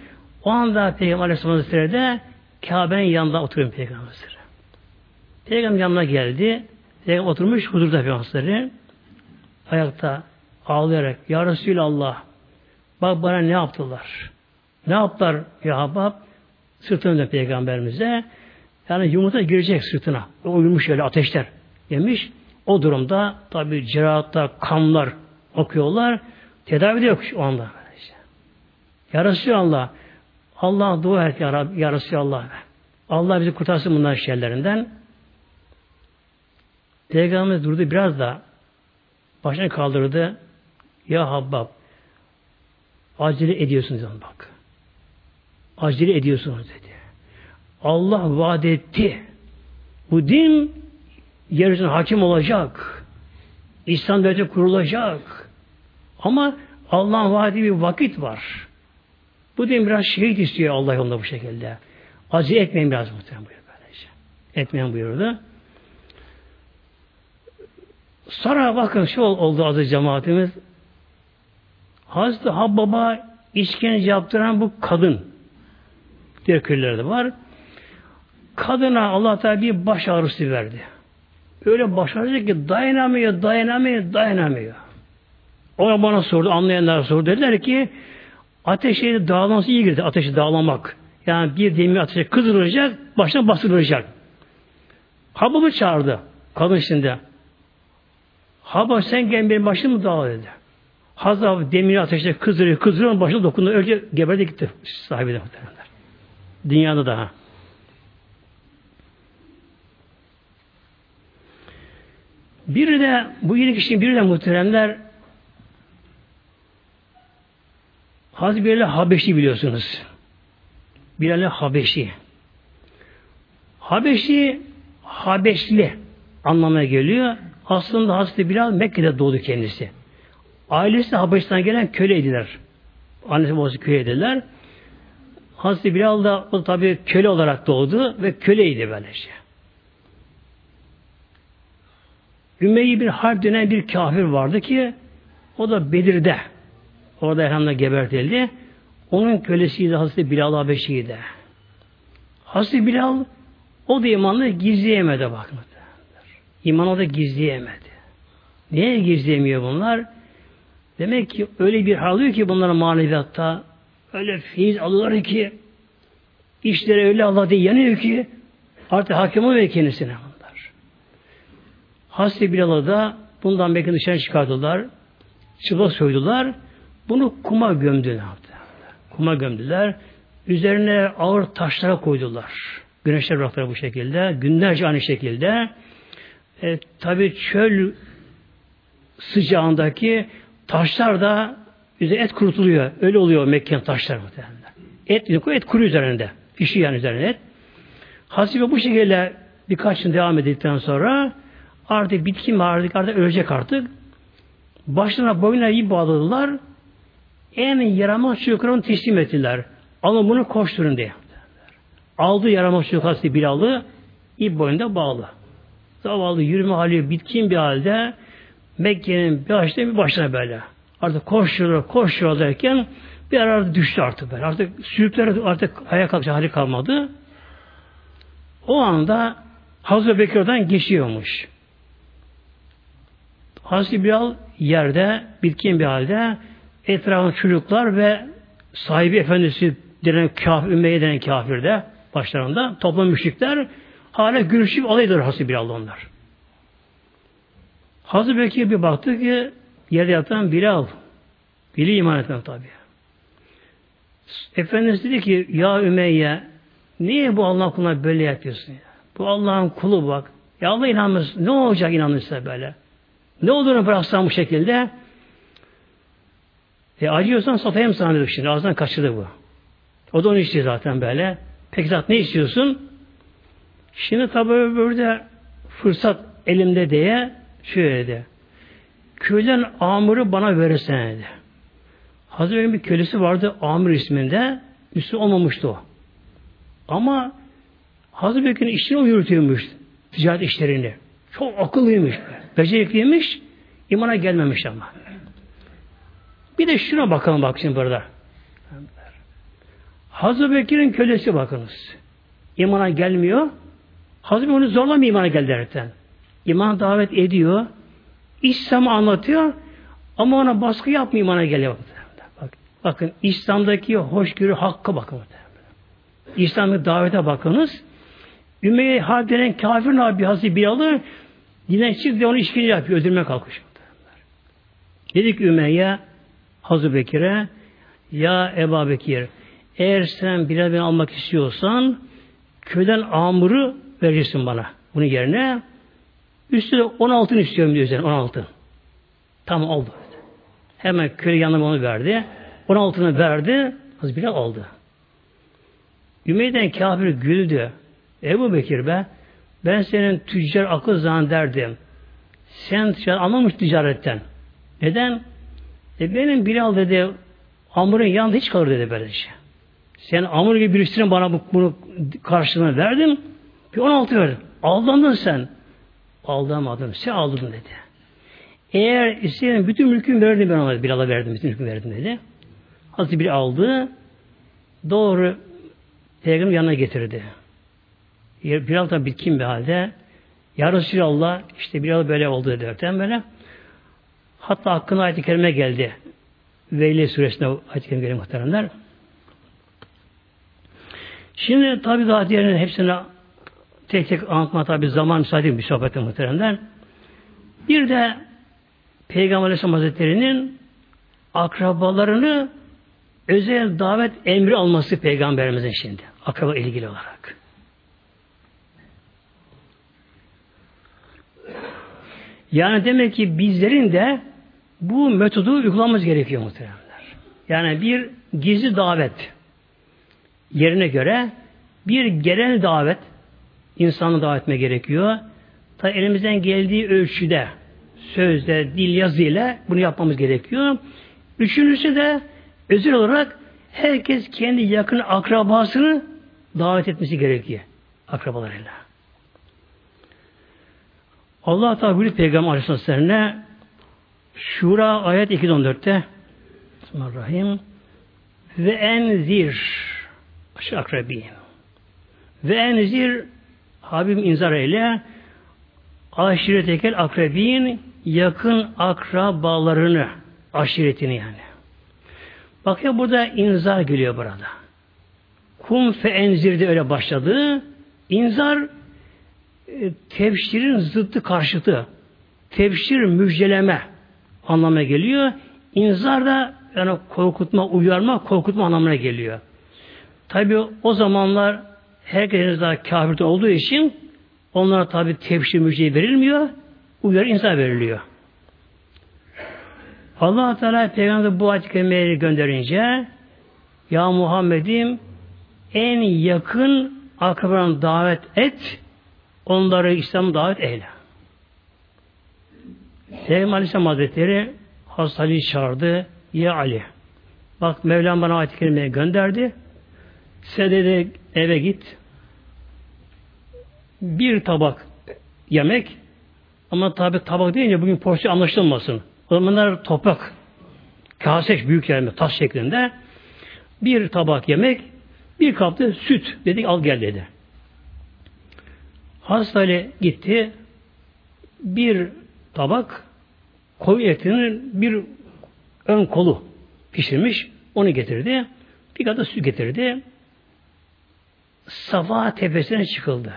O anda Peygamber Aleyhisselam Hazretleri Kabe'nin yanında oturuyor Peygamber Hazretleri. Peygamber yanına geldi. Peygamber oturmuş huzurda Peygamber Ayakta ağlayarak Ya Resulallah bak bana ne yaptılar? Ne yaptılar ya Habab? Sırtını peygamberimize. Yani yumurta girecek sırtına. O uyumuş öyle ateşler yemiş. O durumda tabi cerahatta kanlar okuyorlar. Tedavi de yok o anda. Ya Resulallah Allah dua et ya, Rabbi, ya Resulallah. Allah bizi kurtarsın bundan şeylerinden. Peygamberimiz durdu biraz da başını kaldırdı. Ya Habbab acele ediyorsunuz bak. Acele ediyorsunuz dedi. Allah vaat etti. Bu din yeryüzüne hakim olacak. İslam devleti kurulacak. Ama Allah'ın vaadi bir vakit var. Bu din biraz şehit istiyor Allah yolunda bu şekilde. Acele etmeyin biraz muhtemelen buyuruyor böylece. Etmeyin buyurdu. Sonra bakın şu oldu aziz cemaatimiz. Hazreti Habbaba işkence yaptıran bu kadın diğer köylerde var. Kadına Allah Teala bir baş ağrısı verdi. Öyle baş ağrısı ki dayanamıyor, dayanamıyor, dayanamıyor. O bana sordu, anlayanlar sordu. Dediler ki ateşi dağlanması iyi girdi. Ateşi dağlamak. Yani bir demir ateşe kızdırılacak, başına bastırılacak. Hababı çağırdı. Kadın şimdi. Haba sen gel benim başım mı dağıl dedi. Hazreti demir ateşte kızdırıyor, kızdırıyor, başına dokundu. Önce geberdi gitti sahibi de muhtemelen. Dünyada daha. Biri de bu yedi kişinin biri de muhteremler Hazreti Bilal Habeşi biliyorsunuz. Bilal Habeşi. Habeşi Habeşli anlamına geliyor. Aslında Hazreti Bilal Mekke'de doğdu kendisi. Ailesi Habeş'ten gelen köleydiler. Annesi babası köleydiler. Hazreti Bilal da o tabi köle olarak doğdu ve köleydi böylece. Ümeyye bir harp denen bir kafir vardı ki o da Bedir'de orada elhamda gebertildi. Onun kölesiydi Hazreti Bilal Habeşi'ydi. Hazreti Bilal o da imanını gizleyemedi bakın. İmanı da gizleyemedi. Niye gizleyemiyor bunlar? Demek ki öyle bir hal alıyor ki bunların maneviyatta öyle fiiz alıyorlar ki işleri öyle Allah diye yanıyor ki artık hakim oluyor kendisine bunlar. Hasri Bilal'a da bundan belki dışarı çıkardılar. Çıplak soydular. Bunu kuma gömdüler. Kuma gömdüler. Üzerine ağır taşlara koydular. Güneşler bıraktılar bu şekilde. Günlerce aynı şekilde. E, Tabi çöl sıcağındaki taşlar da Yüzde et kurutuluyor. Öyle oluyor Mekke'nin taşları muhtemelen. Et, et kuru üzerinde. Pişiyor yani üzerine et. Hasibe bu şekilde birkaç gün devam edildikten sonra artık bitki mi artık, artık ölecek artık. Başlarına boyuna iyi bağladılar. En yaramaz çocuklarını teslim ettiler. Alın bunu koşturun diye. Aldı yaramaz çocuk hastayı Bilal'ı ip boyunda bağlı. Zavallı yürüme hali bitkin bir halde Mekke'nin bir açta bir başına böyle. Artık koşuyor, koşuyor derken bir ara düştü artık böyle. Artık sürükler artık ayağa kalkacak hali kalmadı. O anda Hazreti Bekir'den geçiyormuş. Hazreti Bilal yerde, bitkin bir halde etrafında çocuklar ve sahibi efendisi denen kafir, Ümmeye denen kafir de başlarında toplam müşrikler hala görüşüp alaydılar Hazreti Bilal'la onlar. Hazreti Bekir bir baktı ki yerde yatan Bilal. Bili iman etmem tabi. Efendimiz dedi ki ya Ümeyye niye bu Allah kuluna böyle yapıyorsun ya? Bu Allah'ın kulu bak. Ya Allah inanmaz. Ne olacak inanırsa böyle? Ne olduğunu bıraksan bu şekilde e acıyorsan satayım sana dedik şimdi. Ağzından kaçırdı bu. O da onu istiyor zaten böyle. Peki zaten ne istiyorsun? Şimdi tabi böyle fırsat elimde diye şöyle dedi. Köyden amuru bana verirsen dedi. Hazreti bir kölesi vardı Amir isminde. Müslüman olmamıştı o. Ama Hazreti Bekir'in işini o yürütüyormuş. Ticaret işlerini. Çok akıllıymış. Becerikliymiş. imana gelmemiş ama. Bir de şuna bakalım bak şimdi burada. Hazreti Bekir'in kölesi bakınız. İmana gelmiyor. Hazreti onu zorlamıyor imana gel derken. İman davet ediyor. İslam'ı anlatıyor. Ama ona baskı yapmıyor imana geliyor. Bak, bakın İslam'daki hoşgörü hakkı bakın. İslam'ı davete bakınız. Ümeyye Harp denen kafir Nabi Hazreti Bilal'ı dinden çıktı onu işkence yapıyor. Öldürmeye kalkışıyor. Dedik Ümeyye Hazreti Bekir'e ya Eba Bekir eğer sen Bilal beni almak istiyorsan köyden amuru vereceksin bana. Bunun yerine üstüne 16 istiyorum diyor üzerine 16. Tamam oldu. Hemen köy yanına onu verdi. 16'ını verdi. Az Bilal aldı. Ümeyden kafir güldü. Ebu Bekir be ben senin tüccar akıl zannederdim. Sen ticaret anlamış ticaretten. Neden? E benim Bilal dedi hamurun yanında hiç kalır dedi böyle şey. Sen hamur gibi birisinden bana bu, bunu karşılığını verdin. Bir 16 verdin. Aldandın sen. Aldamadım. Sen aldın dedi. Eğer isteyen bütün mülkümü verdim ben ona. Bilal'a verdim. Bütün mülkümü verdim dedi. Hazreti bir aldı. Doğru Peygamber yanına getirdi. Bilal da bitkin bir halde Ya Resulallah işte Bilal böyle oldu derken böyle. Hatta hakkında ayet-i kerime geldi. Veyli suresinde ayet-i kerime geldi muhteremler. Şimdi tabi daha diğerinin hepsine tek tek anlatma tabi zaman müsaade bir sohbete muhteremler. Bir de Peygamber Aleyhisselam Hazretleri'nin akrabalarını özel davet emri alması peygamberimizin şimdi. Akraba ilgili olarak. Yani demek ki bizlerin de bu metodu uygulamamız gerekiyor muhteremler. Yani bir gizli davet yerine göre bir genel davet insanı davet etme gerekiyor. Ta elimizden geldiği ölçüde sözde, dil, yazıyla bunu yapmamız gerekiyor. Üçüncüsü de özel olarak herkes kendi yakın akrabasını davet etmesi gerekiyor. Akrabalarıyla. Allah Teala Peygamber Aleyhisselam'a Şura ayet 214'te Bismillahirrahmanirrahim ve enzir aşı ve enzir Habibim inzar eyle aşiretekel akrabin yakın akrabalarını aşiretini yani. Bak ya burada inzar geliyor burada. Kum fe enzirde öyle başladı. İnzar e, tebşirin zıttı karşıtı. Tebşir müjdeleme anlamına geliyor. İnzar da yani korkutma, uyarma, korkutma anlamına geliyor. Tabi o zamanlar herkes daha kafirde olduğu için onlara tabi tebşir müjdeyi verilmiyor. Uyarı insan veriliyor. allah Teala Peygamber bu ayet-i gönderince Ya Muhammed'im en yakın akrabalarını davet et, onları İslam'a davet eyle. Peygamber Aleyhisselam Hazretleri Hazreti çağırdı. Ya Ali. Bak Mevlam bana ayet-i kerimeye gönderdi. Sen dedi eve git. Bir tabak yemek ama tabi tabak deyince bugün porsiyon anlaşılmasın. O zamanlar toprak kase büyük yerine tas şeklinde bir tabak yemek bir kapta süt dedik al gel dedi. Hastane gitti bir tabak koyu etinin bir ön kolu pişirmiş. Onu getirdi. Bir kadar su getirdi. Safa tepesine çıkıldı.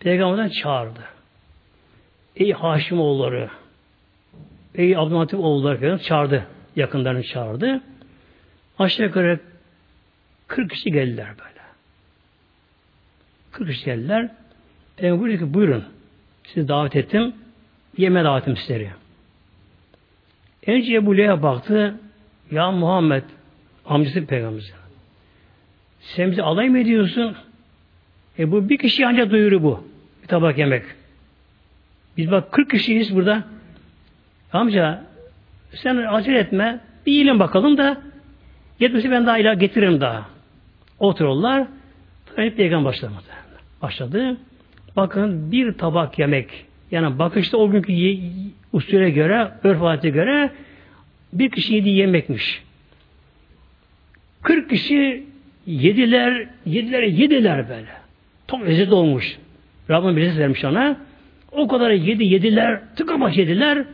Peygamberden çağırdı. Ey Haşim oğulları, ey Abdülhatif oğulları çağırdı. Yakınlarını çağırdı. Aşağı yukarı 40 kişi geldiler böyle. 40 kişi geldiler. Peygamber ki buyurun. Sizi davet ettim. Yeme davetim sizleri. Önce Ebu Leheb baktı. Ya Muhammed amcası peygamberimiz. Sen bizi alay mı ediyorsun? E bu bir kişi ancak duyuru bu. Bir tabak yemek. Biz bak 40 kişiyiz burada. Amca sen acele etme. Bir yiyelim bakalım da yetmesi ben daha ilah getiririm daha. Otururlar. Peygamber başladı. Başladı. Bakın bir tabak yemek. Yani bakışta o günkü usule göre, örf göre bir kişi yediği yemekmiş. 40 kişi yediler, yediler, yediler böyle. Tam lezzet olmuş. Rabbim bir vermiş ona. O kadar yedi, yediler, tıkamaç yediler.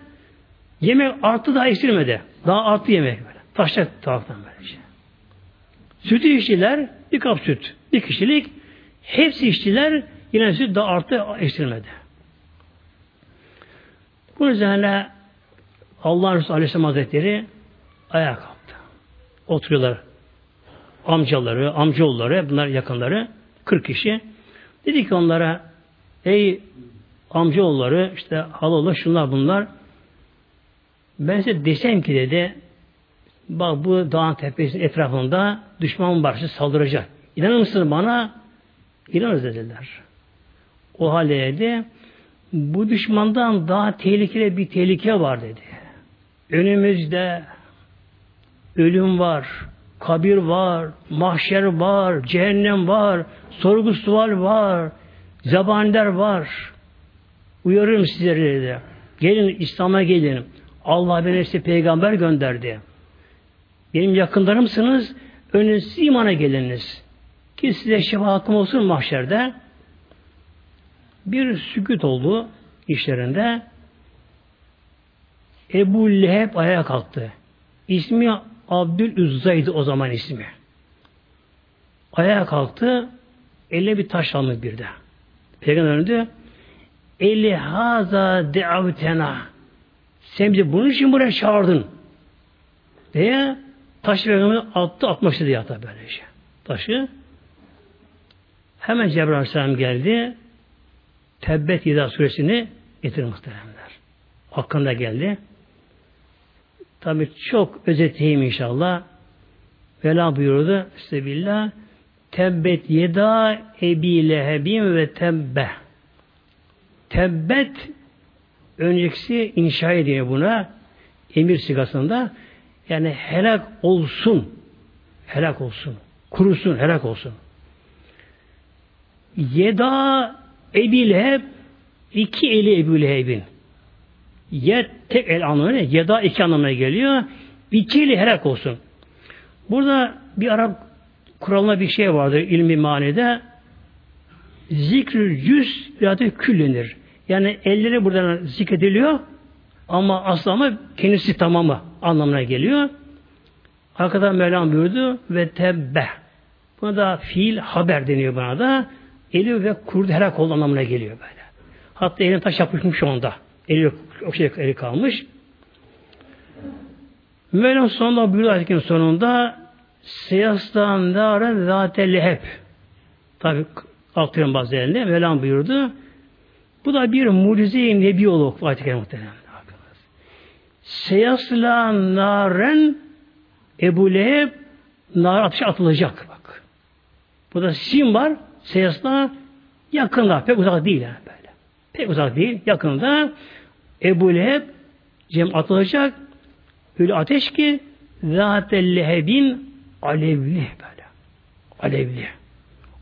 Yemek arttı daha eksilmedi. Daha arttı yemek böyle. Taşacak taraftan böyle şey. Sütü içtiler, bir kap süt. Bir kişilik. Hepsi içtiler, yine süt daha arttı, eksilmedi. Bu üzerine Allah Resulü Aleyhisselam Hazretleri ayağa kalktı. Oturuyorlar. Amcaları, amcaoğulları, bunlar yakınları, 40 kişi. Dedi ki onlara, ey amcaoğulları, işte halalı şunlar bunlar. Ben size desem ki dedi, bak bu dağın tepesinin etrafında düşman başı saldıracak. İnanır mısınız bana? İnanırız dediler. O halde dedi, bu düşmandan daha tehlikeli bir tehlike var dedi. Önümüzde ölüm var, kabir var, mahşer var, cehennem var, sorgu sual var, zabaniler var. Uyarırım sizleri dedi. Gelin İslam'a gelin. Allah beni size peygamber gönderdi. Benim yakınlarımsınız. Önünüz imana geliniz. Ki size şefaatim olsun mahşerde. Bir sükut oldu işlerinde. Ebu Leheb ayağa kalktı. İsmi Abdülüzza'ydı o zaman ismi. Ayağa kalktı. Eline bir taş almış bir de. Peygamber önünde Eli haza de'avtena sen bizi bunun için buraya çağırdın diye taş peygamber attı atmak istedi yata böylece. Taşı hemen Cebrail Aleyhisselam geldi Tebbet Yeda suresini getir muhteremler. Hakkında geldi. Tabi çok özetleyeyim inşallah. Vela buyurdu. Sebillah. Tebbet yeda ebi lehebim ve tebbe. Tebbet öncekisi inşa ediyor buna. Emir sigasında. Yani helak olsun. Helak olsun. Kurusun, helak olsun. Yeda Ebi Leheb iki eli Ebu Leheb'in. Ye tek el anlamına, yeda iki anlamına geliyor. İki eli helak olsun. Burada bir Arap kuralına bir şey vardır ilmi manide. Zikrü cüz ya da küllenir. Yani elleri buradan zikrediliyor ama aslı ama kendisi tamamı anlamına geliyor. Arkadan Mevlam buyurdu ve tebbe. Buna da fiil haber deniyor buna da. Eli ve kurdu helak oldu anlamına geliyor böyle. Hatta elin taş yapışmış onda. Eli o şey eli kalmış. Mevlam sonunda buyurdu ayetin sonunda siyastan dâre zâte leheb. Tabi aktarın bazı elinde Mevlam buyurdu. Bu da bir mucize-i nebi olur ayet-i kerime muhtemelen. Seyasla naren Ebu Leheb nar ateşe atılacak bak. Bu da sim var. Seyasla yakında. Pek uzak değil yani böyle. Pek uzak değil. Yakında Ebu Leheb Cem atılacak. Öyle ateş ki Zâtel lehebin alevli böyle. Alevli.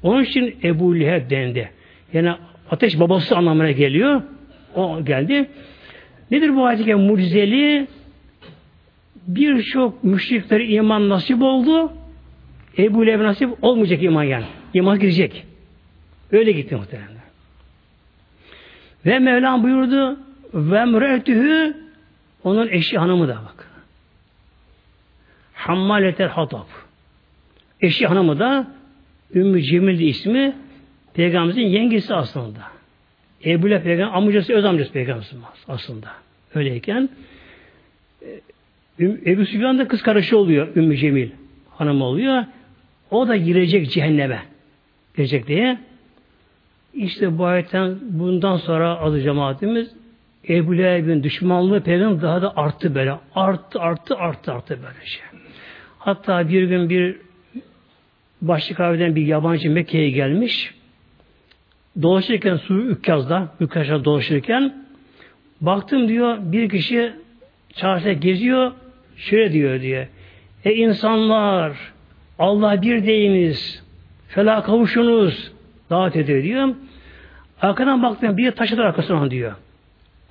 Onun için Ebu Leheb dendi. Yani ateş babası anlamına geliyor. O geldi. Nedir bu ayet-i mucizeli? Birçok müşrikler iman nasip oldu. Ebu Leheb nasip olmayacak iman yani. İman gidecek. Öyle gitti muhtemelen. Ve Mevlam buyurdu ve müretühü onun eşi hanımı da bak. Hammaletel hatab. Eşi hanımı da Ümmü Cemil ismi Peygamberimizin yengesi aslında. Ebu Leheb peygamber amcası öz amcası peygamberimiz aslında. Öyleyken e, Ebu Süfyan da kız karışı oluyor Ümmü Cemil hanım oluyor. O da girecek cehenneme. Girecek diye. İşte bu ayetten bundan sonra adı cemaatimiz Ebu Leheb'in düşmanlığı peygamber daha da arttı böyle. Arttı, arttı, arttı, arttı böyle şey. Hatta bir gün bir başlık kahveden bir yabancı Mekke'ye gelmiş. Dolaşırken su Ükkaz'da, Ükkaz'da dolaşırken baktım diyor bir kişi çarşıda geziyor şöyle diyor diye. E insanlar Allah bir deyiniz fela kavuşunuz davet ediyor diyor. Arkadan baktım bir taşıdır arkasından diyor.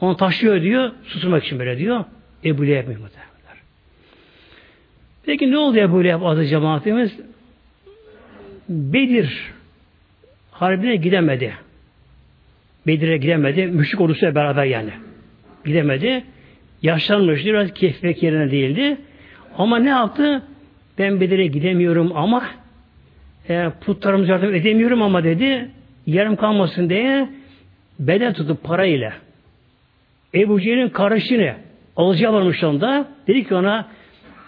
Onu taşıyor diyor. Susturmak için böyle diyor. Ebu Leheb muhtemelenler. Peki ne oldu Ebu Leheb adı cemaatimiz? Bedir Harbine gidemedi. Bedir'e gidemedi. Müşrik ordusuyla beraber yani. Gidemedi. Yaşlanmıştı. Biraz keyfek yerine değildi. Ama ne yaptı? Ben Bedir'e gidemiyorum ama e, putlarımızı yardım edemiyorum ama dedi yarım kalmasın diye bedel tutup parayla Ebu Cehil'in kardeşini alacağı varmış onda. Dedi ki ona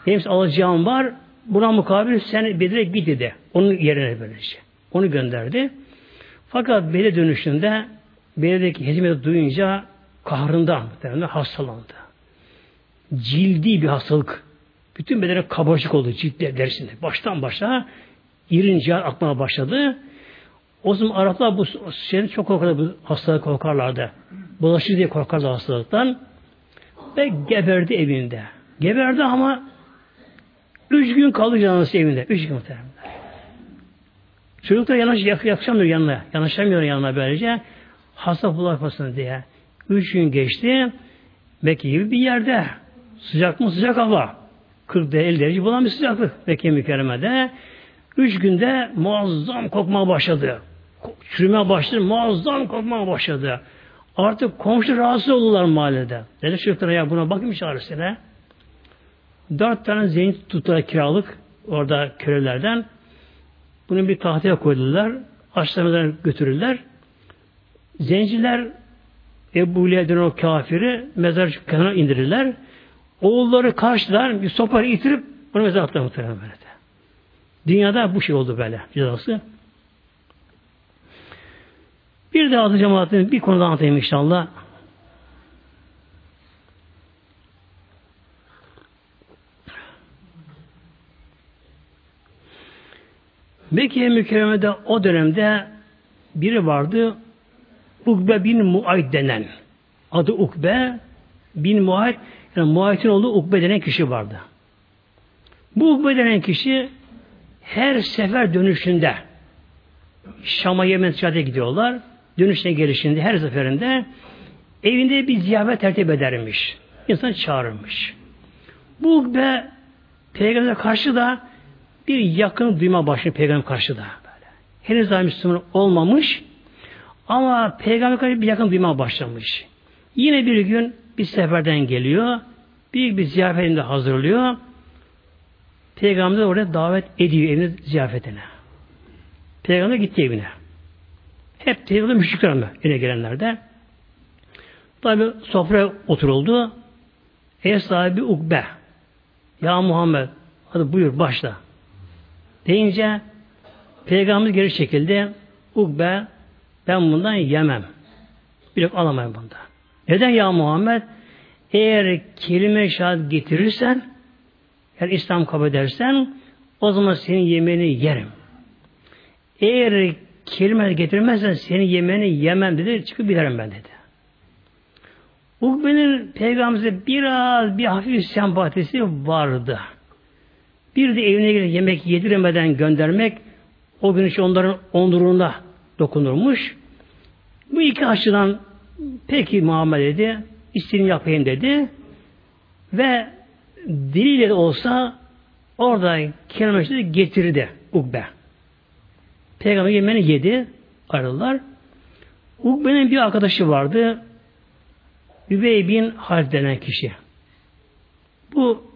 benim alacağım var. Buna mukabil sen Bedir'e git dedi. Onun yerine böylece. Onu gönderdi. Fakat Bedir dönüşünde Bedir'deki hizmeti duyunca kahrından hastalandı. Cildi bir hastalık. Bütün bedene kabarcık oldu ciltler derisinde. Baştan başa irinci akmaya başladı. O zaman Araplar bu şeyden çok korkarlar, bu hastalık korkarlardı. Bulaşır diye korkardı hastalıktan. Ve geberdi evinde. Geberdi ama üç gün kaldı canlısı evinde. Üç gün muhtemelen. Çocuklar yanaş, yak, yakışamıyor yanına. Yanaşamıyor yanına böylece. Hasta bulaşmasın diye. Üç gün geçti. Mekke gibi bir yerde. Sıcak mı? Sıcak hava. 40 50 derece bulan bir sıcaklık Mekke mükerremede. Üç günde muazzam kokmaya başladı. Çürümeye başladı. Muazzam kokmaya başladı. Artık komşu rahatsız oldular mahallede. Dedi çocuklara ya buna bakayım çağrısına. Dört tane zeyn tuttular kiralık orada kölelerden. Bunu bir tahtaya koydular. Açlarından götürürler. Zenciler Ebu Leheb'den o kafiri mezar kenara indirirler. Oğulları karşılar bir sopayı itirip onu mezar atlar muhtemelen böyle. Dünyada bu şey oldu böyle cezası. Bir de adı cemaatin bir konuda anlatayım inşallah. Mekke mükerremede o dönemde biri vardı Ukbe bin Muayt denen. Adı Ukbe bin Muayt yani Muayt'in olduğu Ukbe denen kişi vardı. Bu Ukbe denen kişi her sefer dönüşünde Şam'a Yemen ticarete gidiyorlar. Dönüşte gelişinde her seferinde evinde bir ziyafet tertip edermiş. İnsan çağırmış. Bu Ukbe Peygamber'e karşı da bir yakın duyma başlıyor peygamber karşıda. Böyle. Henüz daha Müslüman olmamış ama peygamber karşı bir yakın duyma başlamış. Yine bir gün bir seferden geliyor. Büyük bir ziyafetinde hazırlıyor. Peygamber oraya davet ediyor evine ziyafetine. Peygamber gitti evine. Hep peygamber müşrikler mi? Yine gelenlerde. Tabi sofraya oturuldu. Ev sahibi Ukbe. Ya Muhammed hadi buyur başla. Deyince Peygamber geri çekildi. Ukbe ben bundan yemem. Yok alamayım bunda. Neden ya Muhammed? Eğer kelime şahit getirirsen yani İslam kabul edersen O zaman senin yemeğini yerim. Eğer kelime getirmezsen senin yemeğini yemem dedi. Çıkıp giderim ben dedi. Ukbe'nin peygamberimize biraz bir hafif sempatisi vardı. Bir de evine gelip yemek yediremeden göndermek o gün için onların onuruna dokunurmuş. Bu iki açıdan peki muamele dedi. İstediğini yapayım dedi. Ve diliyle de olsa orada kelimeleri getirdi Ukbe. Peygamber yemeğini yedi. Ayrıldılar. Ukbe'nin bir arkadaşı vardı. Übey bin Halid denen kişi. Bu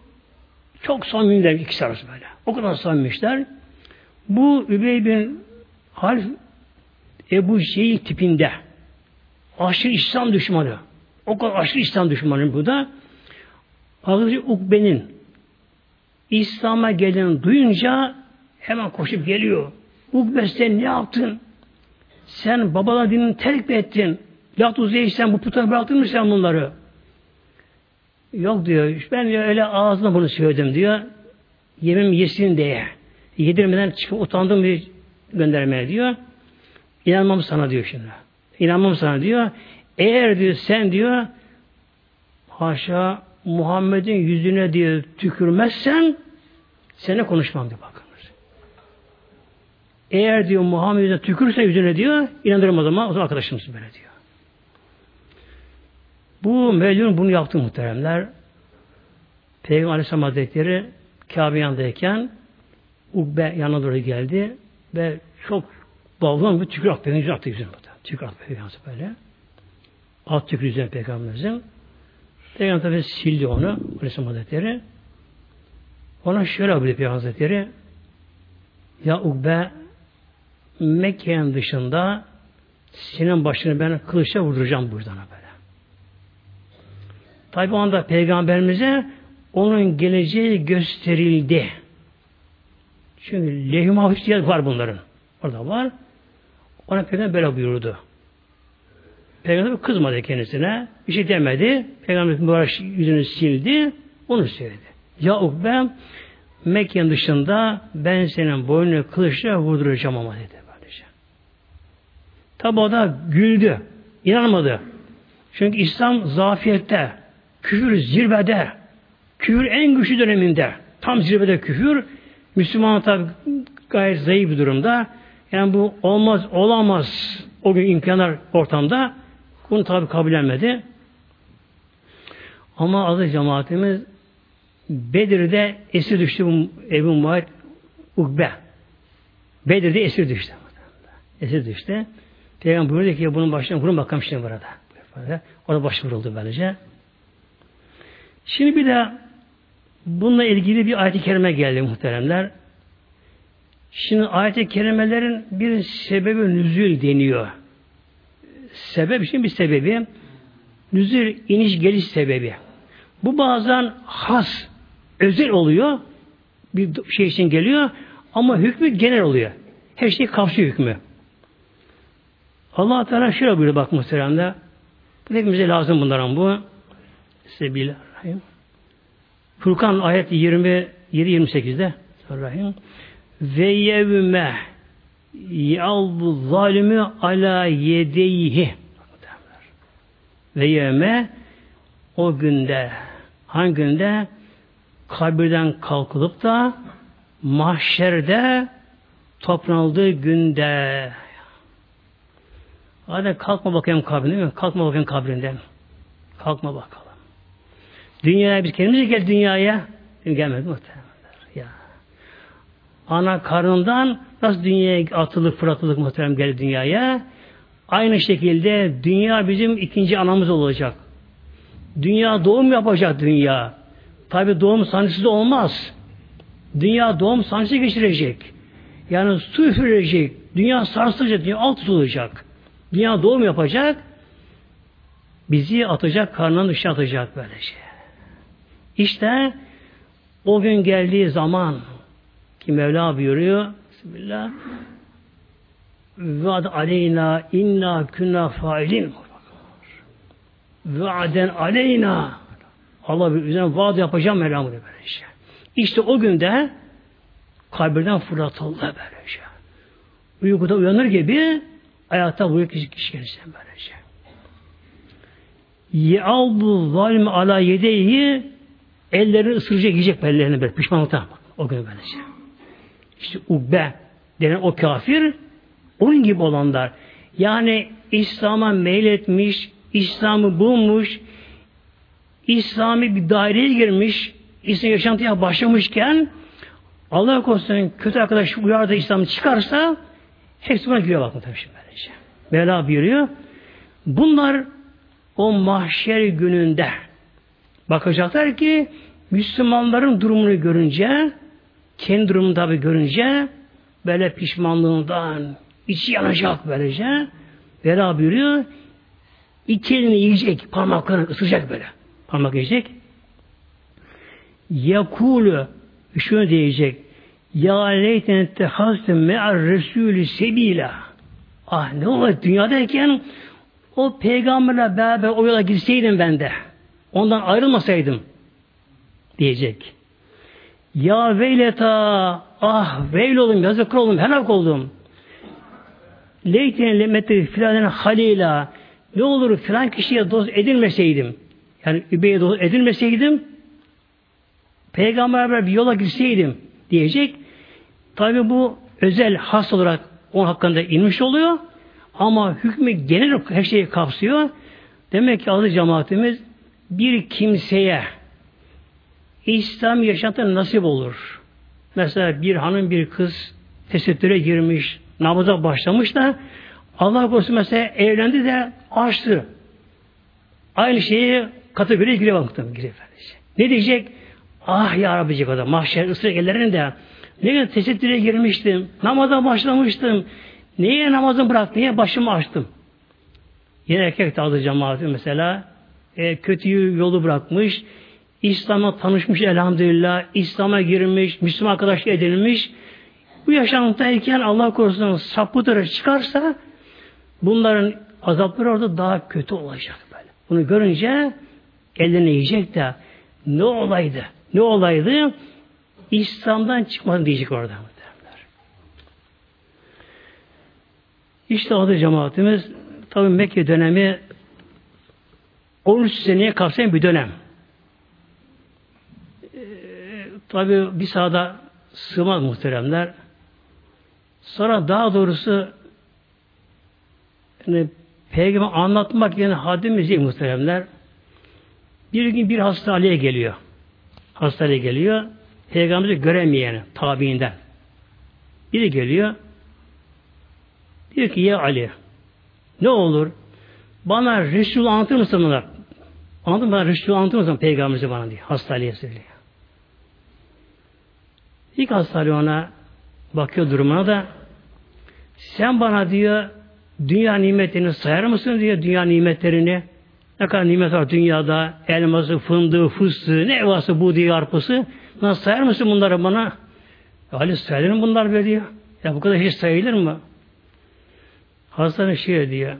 çok samimiler ikisi arası böyle. O kadar samimiymişler. Bu Übey bin Halid Ebu Cehil tipinde aşırı İslam düşmanı. O kadar aşırı İslam düşmanı bu da. Arkadaşı Ukbe'nin İslam'a gelen duyunca hemen koşup geliyor. Ukbe sen ne yaptın? Sen babalar dinini terk mi ettin? Lat sen bu puta bıraktın mı sen bunları? Yok diyor. Ben diyor, öyle ağzına bunu söyledim diyor. Yemim yesin diye. Yedirmeden çıkıp utandım bir göndermeye diyor. İnanmam sana diyor şimdi. İnanmam sana diyor. Eğer diyor sen diyor haşa Muhammed'in yüzüne diyor tükürmezsen seninle konuşmam diyor bakınız. Eğer diyor Muhammed'e tükürse yüzüne diyor inandırım o zaman o zaman arkadaşımsın böyle diyor. Bu Mevlüt'ün bunu yaptı muhteremler. Peygamber Aleyhisselam Hazretleri Kabe yanındayken Ukbe yanına doğru geldi ve çok baldan bir tükür attı. Peygamber attı yüzüne. Tükür attı Peygamber böyle. At tükür yüzüne Peygamberimizin. Peygamber tabi sildi onu Aleyhisselam Hazretleri. Ona şöyle buyurdu Peygamber Hazretleri Ya Ukbe Mekke'nin dışında senin başını ben kılıçla vurduracağım buradan böyle. Tabi o anda peygamberimize onun geleceği gösterildi. Çünkü lehim mahfuz var bunların. Orada var. Ona peygamber böyle buyurdu. Peygamber kızmadı kendisine. Bir şey demedi. Peygamber mübarek yüzünü sildi. Onu söyledi. Ya Ukbe Mekke'nin dışında ben senin boynunu kılıçla vurduracağım ama dedi. Böylece. Tabi o da güldü. İnanmadı. Çünkü İslam zafiyette, küfür zirvede, küfür en güçlü döneminde, tam zirvede küfür, Müslüman tabi gayet zayıf bir durumda. Yani bu olmaz, olamaz o gün imkanlar ortamda. Bunu tabi kabullenmedi. Ama adı cemaatimiz Bedir'de esir düştü bu Ebu Muayt Ukbe. Bedir'de esir düştü. Esir düştü. Peygamber buyurdu ki bunun başına vurun bakalım şimdi burada. Orada başı vuruldu böylece. Şimdi bir de bununla ilgili bir ayet-i kerime geldi muhteremler. Şimdi ayet-i kerimelerin bir sebebi nüzül deniyor. Sebep için bir sebebi. Nüzül iniş geliş sebebi. Bu bazen has, özel oluyor. Bir şey için geliyor. Ama hükmü genel oluyor. Her şey kapsıyor hükmü. Allah Teala şöyle buyuruyor bak muhteremde. Hepimize lazım bunların bu. Bismillahirrahmanirrahim. Furkan ayet 27 28'de Rahim. Ve yevme yalbu zalimi ala yedeyhi. Ve yevme o günde hangi günde? Kabirden kalkılıp da mahşerde toplanıldığı günde. Hadi kalkma bakayım kabrinden kalkma bakayım kabrinden. Kalkma bakalım. Dünyaya biz kendimiz gel dünyaya. Gelmedi muhtemelen. Ya. Ana karnından nasıl dünyaya atılık fırlatılık muhtemelen geldi dünyaya aynı şekilde dünya bizim ikinci anamız olacak Dünya doğum yapacak dünya. Tabi doğum sancısı olmaz. Dünya doğum sancısı geçirecek. Yani su üfürecek. Dünya sarsılacak. Dünya alt tutulacak. Dünya doğum yapacak. Bizi atacak, karnının dışına atacak böylece. İşte o gün geldiği zaman ki Mevla buyuruyor Bismillah ve aleyna inna kunna failin Vaaden aleyna. Allah bir üzerine vaat yapacağım Mevlam böyle şey. İşte o günde kabirden fırlatıldı böylece. Uykuda uyanır gibi ayakta uyuk kişi, kişi gelecek böylece. Ye'aldu zalim ala yedeyi ellerini ısıracak yiyecek ellerini böyle pişmanlıktan o gün böylece. İşte ubbe denen o kafir onun gibi olanlar. Yani İslam'a meyletmiş, İslam'ı bulmuş, İslami bir daireye girmiş, İslam yaşantıya başlamışken Allah korusun kötü arkadaş uyardı İslam'ı çıkarsa hepsi buna giriyor bakın tabii şimdi böylece. Mevla buyuruyor. Bunlar o mahşer gününde bakacaklar ki Müslümanların durumunu görünce kendi durumunu tabi görünce böyle pişmanlığından içi yanacak böylece. Mevla buyuruyor iki elini yiyecek parmaklarını ısıracak böyle. Parmak yiyecek. Yakulu şunu diyecek ya leyten tehaztım me'ar resulü sebila ah ne olur dünyadayken o peygamberle beraber o yola girseydim ben de ondan ayrılmasaydım diyecek. Ya veyleta ah veil oldum yazık oldum helak oldum. Leyten lemeti filan halila ne olur filan kişiye dost edilmeseydim yani Übey'e dost edilmeseydim peygamber beraber bir yola girseydim diyecek. Tabi bu özel has olarak onun hakkında inmiş oluyor. Ama hükmü genel her şeyi kapsıyor. Demek ki adı cemaatimiz bir kimseye İslam yaşantı nasip olur. Mesela bir hanım bir kız tesettüre girmiş, namaza başlamış da Allah korusun mesela evlendi de açtı. Aynı şeyi kategoriye giriyor baktım. Ne diyecek? Ah ya Rabbi diyecek o da mahşer ısrar ellerinde. Ne kadar tesettüre girmiştim. Namaza başlamıştım. Niye namazı bıraktım? Niye başımı açtım? Yine erkek de aldı cemaati mesela. E, kötüyü yolu bırakmış. İslam'a tanışmış elhamdülillah. İslam'a girmiş. Müslüman arkadaş edilmiş. Bu yaşantıdayken Allah korusun sapıtıra çıkarsa bunların azapları orada daha kötü olacak böyle. Bunu görünce eline yiyecek de ne olaydı? Ne olaydı? İslam'dan çıkmadı diyecek orada. İşte adı cemaatimiz tabi Mekke dönemi 13 seneye kapsayan bir dönem. Tabi bir sahada sığmaz muhteremler. Sonra daha doğrusu yani peygamber anlatmak yani haddimiz değil muhteremler. Bir gün bir hastaneye geliyor. Hastaneye geliyor. Peygamberi göremeyen tabiinden. Biri geliyor. Diyor ki ya Ali ne olur bana Resul anlatır mısın bunlar? Anladın mı? Bana Resul anlatır mısın peygamberimizi bana diyor. Hastaneye söylüyor. İlk hastane ona bakıyor durumuna da sen bana diyor dünya nimetlerini sayar mısın diyor dünya nimetlerini. Ne kadar nimet var dünyada elması, fındığı, fıstığı, ne varsa bu diye arpası. Nasıl sayar mısın bunları bana? Ali sayılır mı bunlar böyle diyor. Ya bu kadar hiç sayılır mı? Hastane şey diyor.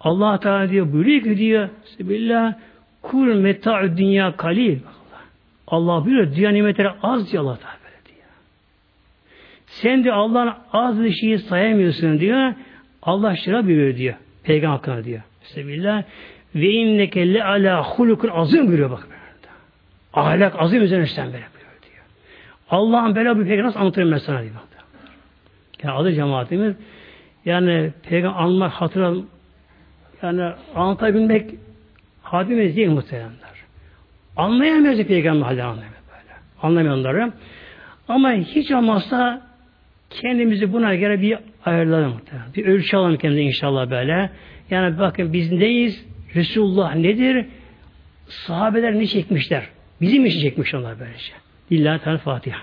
Allah Teala diyor buyuruyor ki diyor Bismillah kul meta'ü dünya kalil. Allah buyuruyor dünya nimetleri az diyor Allah Teala. Sen de Allah'ın az bir şeyi sayamıyorsun diyor. Allah şıra buyuruyor diyor. Peygamber hakkında diyor. Bismillah ve inneke le ala hulukun azim buyuruyor bak. Ahlak azim üzerine sen böyle buyuruyor diyor. Allah'ın böyle bir peygamber nasıl anlatırım ben sana diyor. Yani adı cemaatimiz yani peygamber anmak, hatırlam yani anlatabilmek hadimiz değil muhteremler. Anlayamıyoruz peygamber hali anlamıyor böyle. Anlamıyor Ama hiç olmazsa kendimizi buna göre bir ayarlayalım. Bir ölçü alalım kendimize inşallah böyle. Yani bakın biz neyiz? Resulullah nedir? Sahabeler ne çekmişler? Bizim için çekmiş onlar böylece. Lillahi Teala Fatiha.